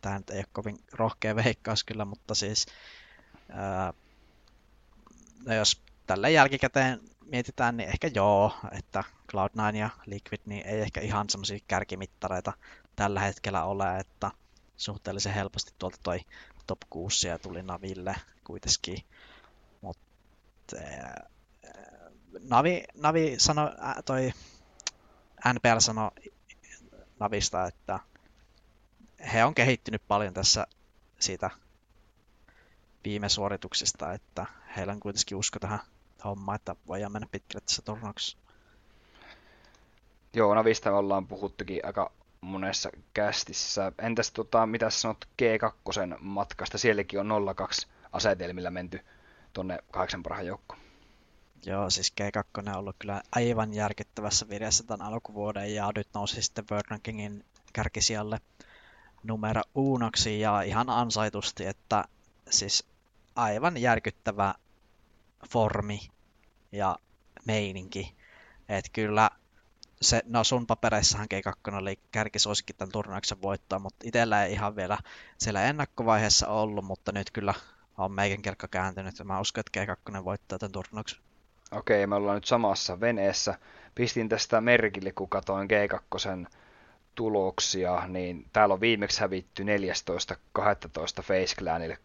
Tämä ei ole kovin rohkea veikkaus kyllä, mutta siis ää, no jos tällä jälkikäteen mietitään, niin ehkä joo, että Cloud9 ja Liquid niin ei ehkä ihan semmoisia kärkimittareita tällä hetkellä ole, että suhteellisen helposti tuolta toi top 6 ja tuli Naville kuitenkin. Mutta Navi, Navi sanoi, toi NPL sanoi Navista, että he on kehittynyt paljon tässä siitä viime suorituksesta, että heillä on kuitenkin usko tähän hommaan, että voidaan mennä pitkälle tässä turnauksessa. Joo, Navista me ollaan puhuttukin aika monessa kästissä. Entäs tota, mitä sanot G2 matkasta? Sielläkin on 02 asetelmilla menty tonne kahdeksan parhaan joukkoon. Joo, siis G2 on ollut kyllä aivan järkyttävässä vireessä tämän alkuvuoden ja nyt nousi sitten World Rankingin kärkisijalle numero uunoksi ja ihan ansaitusti, että siis aivan järkyttävä formi ja meininki. Että kyllä se, no sun papereissahan G2 oli kärkisuosikin tämän turnauksen voittoa, mutta itsellä ei ihan vielä siellä ennakkovaiheessa ollut, mutta nyt kyllä on meikän kelkka kääntynyt ja mä uskon, että G2 voittaa tämän turnauksen. Okei, me ollaan nyt samassa veneessä. Pistin tästä merkille, kun katoin G2 tuloksia, niin täällä on viimeksi hävitty 14.12. Face Clanille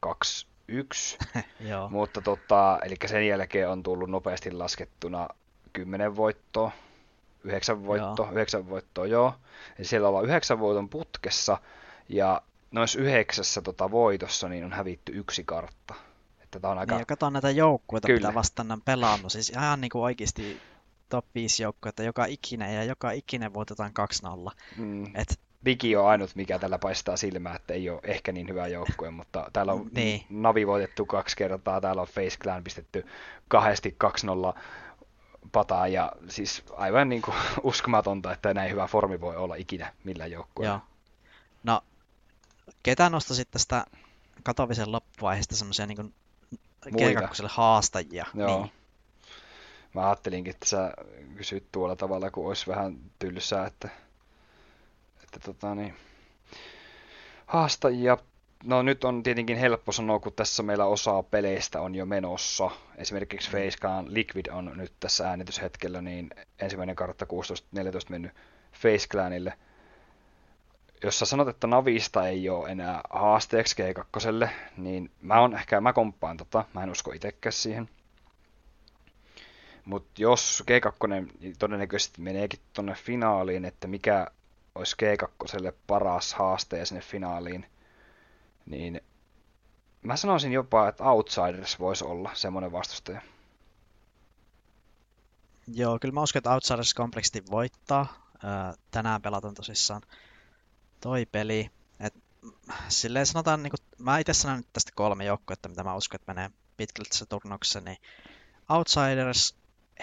2-1. Mutta tota, eli sen jälkeen on tullut nopeasti laskettuna 10 voittoa, 9 voittoa, joo. 9 voittoa, joo. Eli siellä ollaan 9 voiton putkessa, ja noissa yhdeksässä tota voitossa niin on hävitty yksi kartta. Että tää on aika... Niin, ja katson näitä joukkueita, Kyllä. mitä vastaan on pelannut. Siis ihan niin kuin oikeasti top 5 joukkuetta joka ikinen, ja joka ikinen voitetaan 2-0. Mm. Et... Viki on ainut, mikä tällä paistaa silmää, että ei ole ehkä niin hyvä joukkue, mutta täällä on niin. Navi voitettu kaksi kertaa, täällä on Face Clan pistetty kahdesti 2-0 pataa, ja siis aivan niin kuin uskomatonta, että näin hyvä formi voi olla ikinä millään joukkueella. Joo. No, ketä nostaisit tästä katovisen loppuvaiheesta semmoisia niin G2 haastajia. Joo. Niin. Mä ajattelinkin, että sä kysyt tuolla tavalla, kun olisi vähän tylsää, että, että tota niin, haastajia. No nyt on tietenkin helppo sanoa, kun tässä meillä osa peleistä on jo menossa. Esimerkiksi Facekaan Liquid on nyt tässä äänityshetkellä, niin ensimmäinen kartta 16-14 mennyt Face Clanille – jos sä sanot, että Navista ei ole enää haasteeksi G2, niin mä on ehkä, mä komppaan tota, mä en usko itsekään siihen. Mutta jos G2 todennäköisesti meneekin tonne finaaliin, että mikä olisi G2 paras haaste sinne finaaliin, niin mä sanoisin jopa, että Outsiders voisi olla semmoinen vastustaja. Joo, kyllä mä uskon, että Outsiders kompleksiti voittaa. Tänään pelataan tosissaan toi peli. Et, silleen sanotaan, niin kuin, mä itse sanon nyt tästä kolme joukkuetta, mitä mä uskon, että menee pitkälle tässä turnauksessa, niin Outsiders,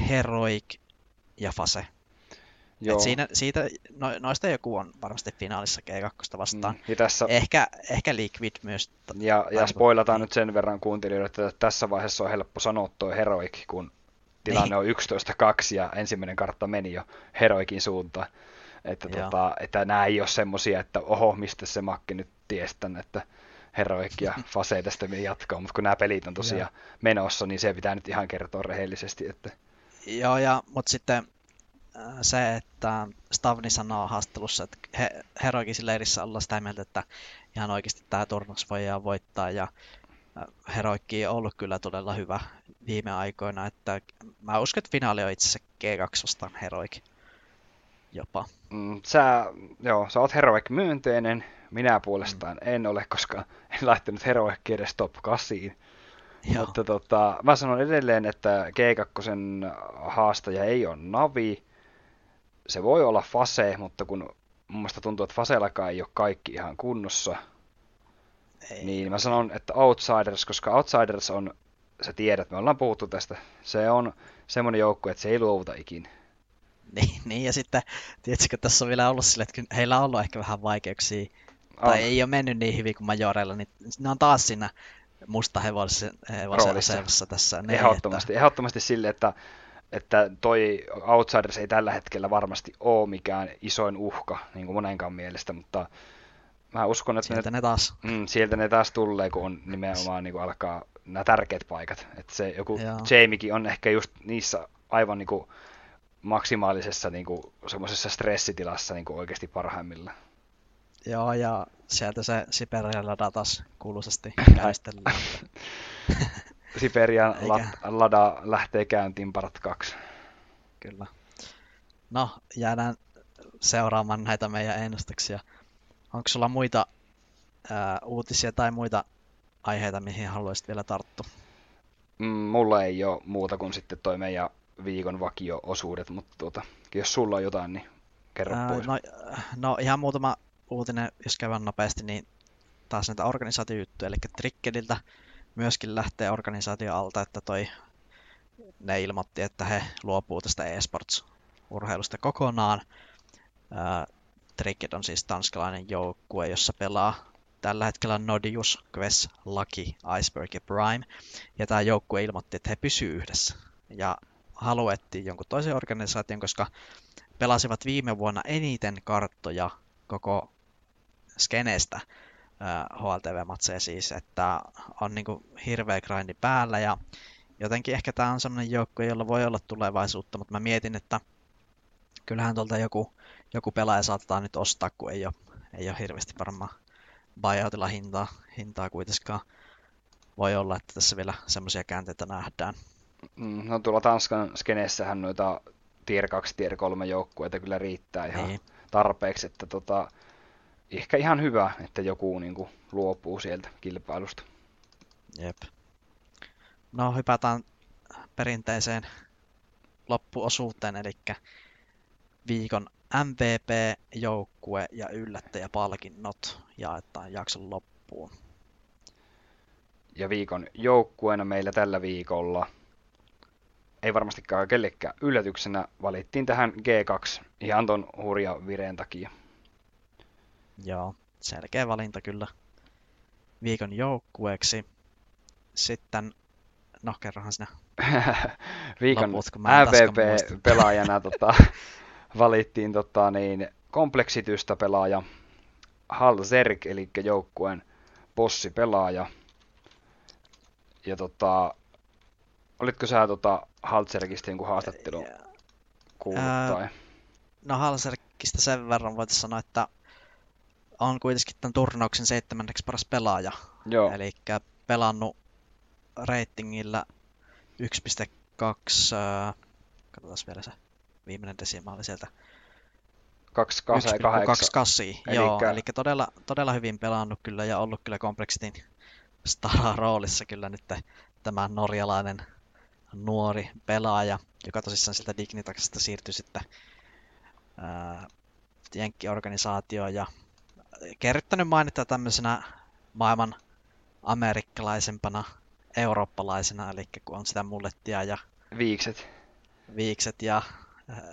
Heroic ja Fase. Joo. Et siinä, siitä, no, noista joku on varmasti finaalissa G2 vastaan. Mm, ja tässä... ehkä, ehkä Liquid myös. Ja, ja spoilataan niin. nyt sen verran kuuntelijoille, että tässä vaiheessa on helppo sanoa tuo Heroic, kun tilanne niin. on 11-2 ja ensimmäinen kartta meni jo Heroikin suuntaan. Että, tota, että nämä ei ole semmosia, että oho, mistä se makki nyt tiesi tänne, että Heroic ja Fase tästä jatkaa, mutta kun nämä pelit on tosiaan ja. menossa, niin se pitää nyt ihan kertoa rehellisesti. Että... Joo, ja, mutta sitten se, että Stavni sanoo haastattelussa, että he, leirissä ollaan sitä mieltä, että ihan oikeasti tämä turnaus voidaan voittaa, ja äh, Heroikki on ollut kyllä todella hyvä viime aikoina, että mä uskon, että finaali on itse asiassa G2 vastaan Heroik jopa. Mm, sä, joo, sä oot Heroic myönteinen, minä puolestaan mm. en ole, koska en laittanut Heroic edes top 8. Joo. Mutta tota, mä sanon edelleen, että G2 haastaja ei ole Navi. Se voi olla Fase, mutta kun mun mielestä tuntuu, että Fasellakaan ei ole kaikki ihan kunnossa, ei. niin mä sanon, että Outsiders, koska Outsiders on, sä tiedät, me ollaan puhuttu tästä, se on semmoinen joukko, että se ei luovuta ikinä. Niin, niin, ja sitten, tietysti tässä on vielä ollut sille, että heillä on ollut ehkä vähän vaikeuksia, on. tai ei ole mennyt niin hyvin kuin Majoreilla, niin ne on taas siinä musta hevosen, hevosen tässä. Niin, ehdottomasti, että... ehdottomasti sille, että, että toi Outsiders ei tällä hetkellä varmasti ole mikään isoin uhka, niin kuin monenkaan mielestä, mutta mä uskon, että sieltä ne, ne taas. Mm, sieltä ne taas tulee, kun on nimenomaan niin kuin alkaa nämä tärkeät paikat. Että se joku Jamiekin on ehkä just niissä aivan niin kuin maksimaalisessa niin kuin, semmoisessa stressitilassa niin kuin oikeasti parhaimmillaan. Joo, ja sieltä se Siberian lada taas kuuluisesti käistellään. Siberian Eikä... lada lähtee käyntiin part 2. Kyllä. No, jäädään seuraamaan näitä meidän ennustuksia. Onko sulla muita ää, uutisia tai muita aiheita, mihin haluaisit vielä tarttua? Mm, mulla ei ole muuta kuin sitten toi meidän viikon vakio-osuudet, mutta tuota, jos sulla on jotain, niin kerro Ää, pois. No, no ihan muutama uutinen, jos käydään nopeasti, niin taas näitä organisaatiojuttuja, eli Trickediltä myöskin lähtee organisaatio alta, että toi, ne ilmoitti, että he luopuu tästä eSports-urheilusta kokonaan. Ää, Tricked on siis tanskalainen joukkue, jossa pelaa tällä hetkellä Nodius, Quest, Lucky, Iceberg ja Prime. Ja tämä joukkue ilmoitti, että he pysyvät yhdessä. Ja haluettiin jonkun toisen organisaation, koska pelasivat viime vuonna eniten karttoja koko skeneestä HLTV-matseja siis, että on niin kuin hirveä grindi päällä ja jotenkin ehkä tämä on sellainen joukko, jolla voi olla tulevaisuutta, mutta mä mietin, että kyllähän tuolta joku, joku pelaaja saattaa nyt ostaa, kun ei ole, ei ole hirveästi varmaan buyoutilla hintaa, hintaa kuitenkaan. Voi olla, että tässä vielä semmoisia käänteitä nähdään. Mm, no tuolla Tanskan skeneessähän noita tier 2, tier 3 joukkueita kyllä riittää ihan niin. tarpeeksi, että tota, ehkä ihan hyvä, että joku niin kuin, luopuu sieltä kilpailusta. Jep. No hypätään perinteiseen loppuosuuteen, eli viikon MVP-joukkue ja yllättäjäpalkinnot jaetaan jakson loppuun. Ja viikon joukkueena meillä tällä viikolla ei varmastikaan kellekään yllätyksenä valittiin tähän G2 ihan ton hurja vireen takia. Joo, selkeä valinta kyllä viikon joukkueeksi. Sitten, no kerrohan sinä. viikon MVP-pelaajana tota, valittiin tota, niin, kompleksitystä pelaaja Hal Zerg, eli joukkueen bossipelaaja. Ja tota, olitko sä tota, Haltserkistä jonkun haastattelun kuullut? tai? No Haltserkistä sen verran voitaisiin sanoa, että on kuitenkin tämän turnauksen seitsemänneksi paras pelaaja. Joo. Eli pelannut ratingillä 1.2, äh, katsotaan vielä se viimeinen desimaali sieltä. 2.8. Joo, eli todella, todella hyvin pelannut kyllä ja ollut kyllä kompleksitin star-roolissa kyllä nyt tämä norjalainen nuori pelaaja, joka tosissaan sieltä Dignitaksesta siirtyi sitten ää, Jenkki-organisaatioon ja kerryttänyt mainita tämmöisenä maailman amerikkalaisempana eurooppalaisena, eli kun on sitä mullettia ja viikset, viikset ja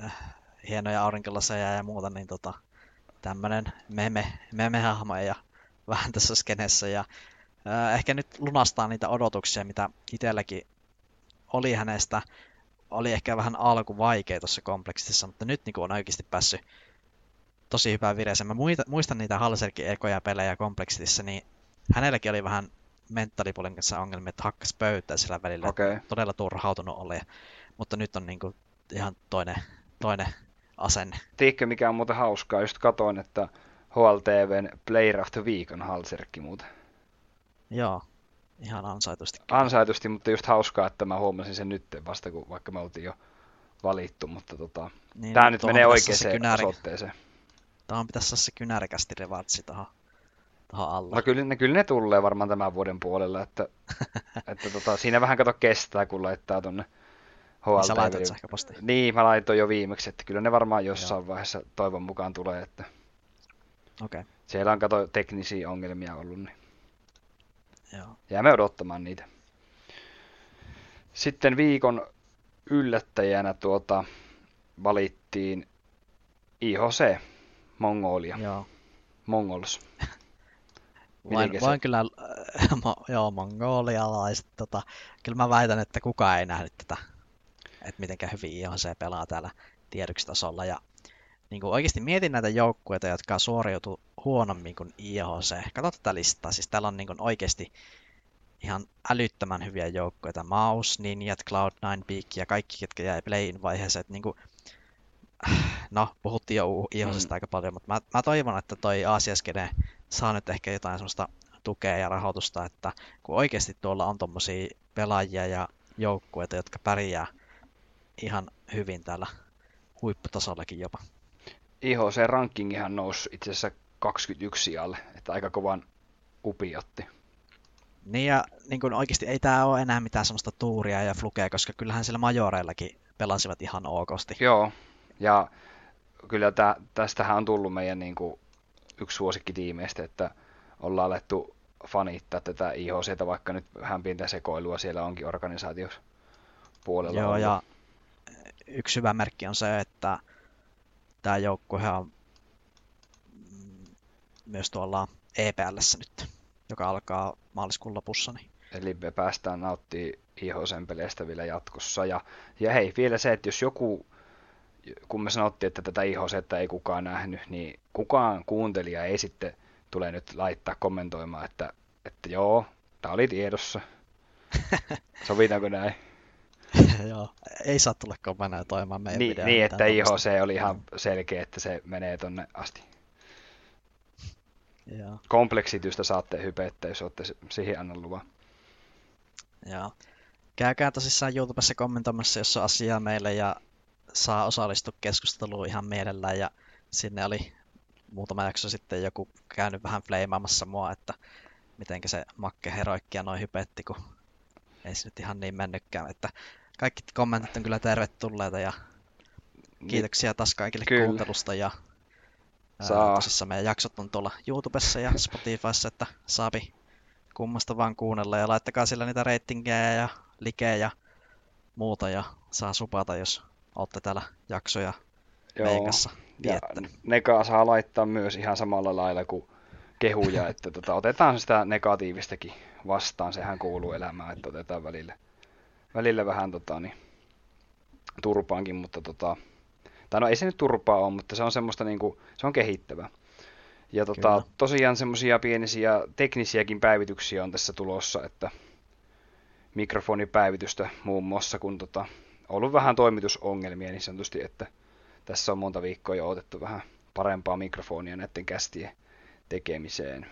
äh, hienoja aurinkolaseja ja muuta, niin tota, tämmönen meme, meme-hahmo ja vähän tässä skenessä ja äh, ehkä nyt lunastaa niitä odotuksia, mitä itselläkin oli hänestä. oli ehkä vähän alku vaikea tuossa kompleksissa, mutta nyt niin on oikeasti päässyt tosi hyvää vireeseen. Mä muistan niitä Halserkin ekoja pelejä kompleksissa, niin hänelläkin oli vähän mentaalipuolen kanssa ongelmia, että hakkas pöytää sillä välillä. Okay. Todella turhautunut oli. Mutta nyt on niin kuin ihan toinen, toinen asenne. Tiedätkö mikä on muuten hauskaa? Just katoin, että HLTVn Player of the Week on Halserkki muuten. Joo, ihan ansaitusti. Ansaitusti, mutta just hauskaa, että mä huomasin sen nyt vasta, kun vaikka me oltiin jo valittu, mutta tota, niin, tämä nyt menee oikeaan osoitteeseen. Tuohon pitäisi olla se kynärikästi revatsi tuohon, tuohon alla. No kyllä ne, kyllä ne tulee varmaan tämän vuoden puolella, että, että tota, siinä vähän kato kestää, kun laittaa tonne HLTV. Niin sä laitat sähköpostiin. Niin, mä laitoin jo viimeksi, että kyllä ne varmaan jossain Joo. vaiheessa toivon mukaan tulee, että Okay. Siellä on kato teknisiä ongelmia ollut, niin Joo. jäämme odottamaan niitä. Sitten viikon yllättäjänä tuota, valittiin IHC, Mongolia. Joo. Mongols. voin, voin kyllä, äh, mo, joo, mongolialaiset, tota, kyllä mä väitän, että kukaan ei nähnyt tätä, että miten hyvin IHC pelaa täällä tiedoksitasolla. Ja niin kuin oikeasti mietin näitä joukkueita, jotka suoriutuu huonommin kuin IHC. Kato tätä listaa, siis täällä on niin kuin oikeasti ihan älyttömän hyviä joukkueita. Maus, Ninjat, Cloud9, Peak ja kaikki, ketkä jäi playin vaiheeseen. niin kuin, no, puhuttiin jo IHCstä mm. aika paljon, mutta mä, mä toivon, että toi Aasiaskene saa nyt ehkä jotain semmoista tukea ja rahoitusta, että kun oikeasti tuolla on tommosia pelaajia ja joukkueita, jotka pärjää ihan hyvin täällä huipputasollakin jopa. IHC-rankingihan nousi itse asiassa 21 sijalle, että aika kovan upi otti. Niin ja niin kun oikeasti ei tämä ole enää mitään semmoista tuuria ja flukea, koska kyllähän siellä majoreillakin pelasivat ihan okosti. Joo, ja kyllä tää, tästähän on tullut meidän niin kuin, yksi suosikkitiimeistä, että ollaan alettu fanittaa tätä IHCtä, vaikka nyt vähän pientä sekoilua siellä onkin organisaatiossa puolella. Joo, ollut. ja yksi hyvä merkki on se, että tämä joukkue on myös tuolla EPLssä nyt, joka alkaa maaliskuun lopussa. Niin. Eli me päästään nauttimaan IHCn peleistä vielä jatkossa. Ja, ja hei, vielä se, että jos joku, kun me sanottiin, että tätä IHC ei kukaan nähnyt, niin kukaan kuuntelija ei sitten tule nyt laittaa kommentoimaan, että, että joo, tämä oli tiedossa. Sovitaanko näin? Joo, ei saa tulla kommentoimaan meidän niin, videoa. Niin, että IHC oli ihan selkeä, että se menee tonne asti. Joo. Kompleksitystä saatte hypettä, jos olette siihen annan luvan. Joo. Käykää tosissaan YouTubessa kommentoimassa, jos on asiaa meille ja saa osallistua keskusteluun ihan mielellään. Ja sinne oli muutama jakso sitten joku käynyt vähän fleimaamassa mua, että miten se Makke Heroikkia noin hypetti, kun ei se nyt ihan niin mennytkään. Että kaikki kommentit on kyllä tervetulleita ja niin. kiitoksia taas kaikille kyllä. kuuntelusta ja Saa. tosissaan meidän jaksot on tuolla YouTubessa ja Spotifyssa, että saapi kummasta vaan kuunnella ja laittakaa sillä niitä reitingejä ja likejä ja muuta ja saa supata, jos olette täällä jaksoja Joo. meikassa ja Neka saa laittaa myös ihan samalla lailla kuin kehuja, että tota, otetaan sitä negatiivistakin vastaan, sehän kuuluu elämään, että otetaan välillä, välillä vähän tota, niin, turpaankin, mutta tota, tai no ei se nyt turpaa ole, mutta se on semmoista niinku, se on kehittävä. Ja tota, tosiaan semmoisia pienisiä teknisiäkin päivityksiä on tässä tulossa, että mikrofonipäivitystä muun muassa, kun tota, ollut vähän toimitusongelmia niin sanotusti, että tässä on monta viikkoa jo otettu vähän parempaa mikrofonia näiden kästien tekemiseen.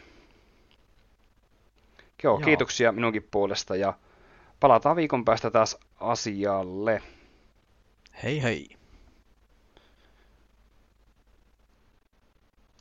Joo, Joo, kiitoksia minunkin puolesta ja palataan viikon päästä taas asialle. Hei hei!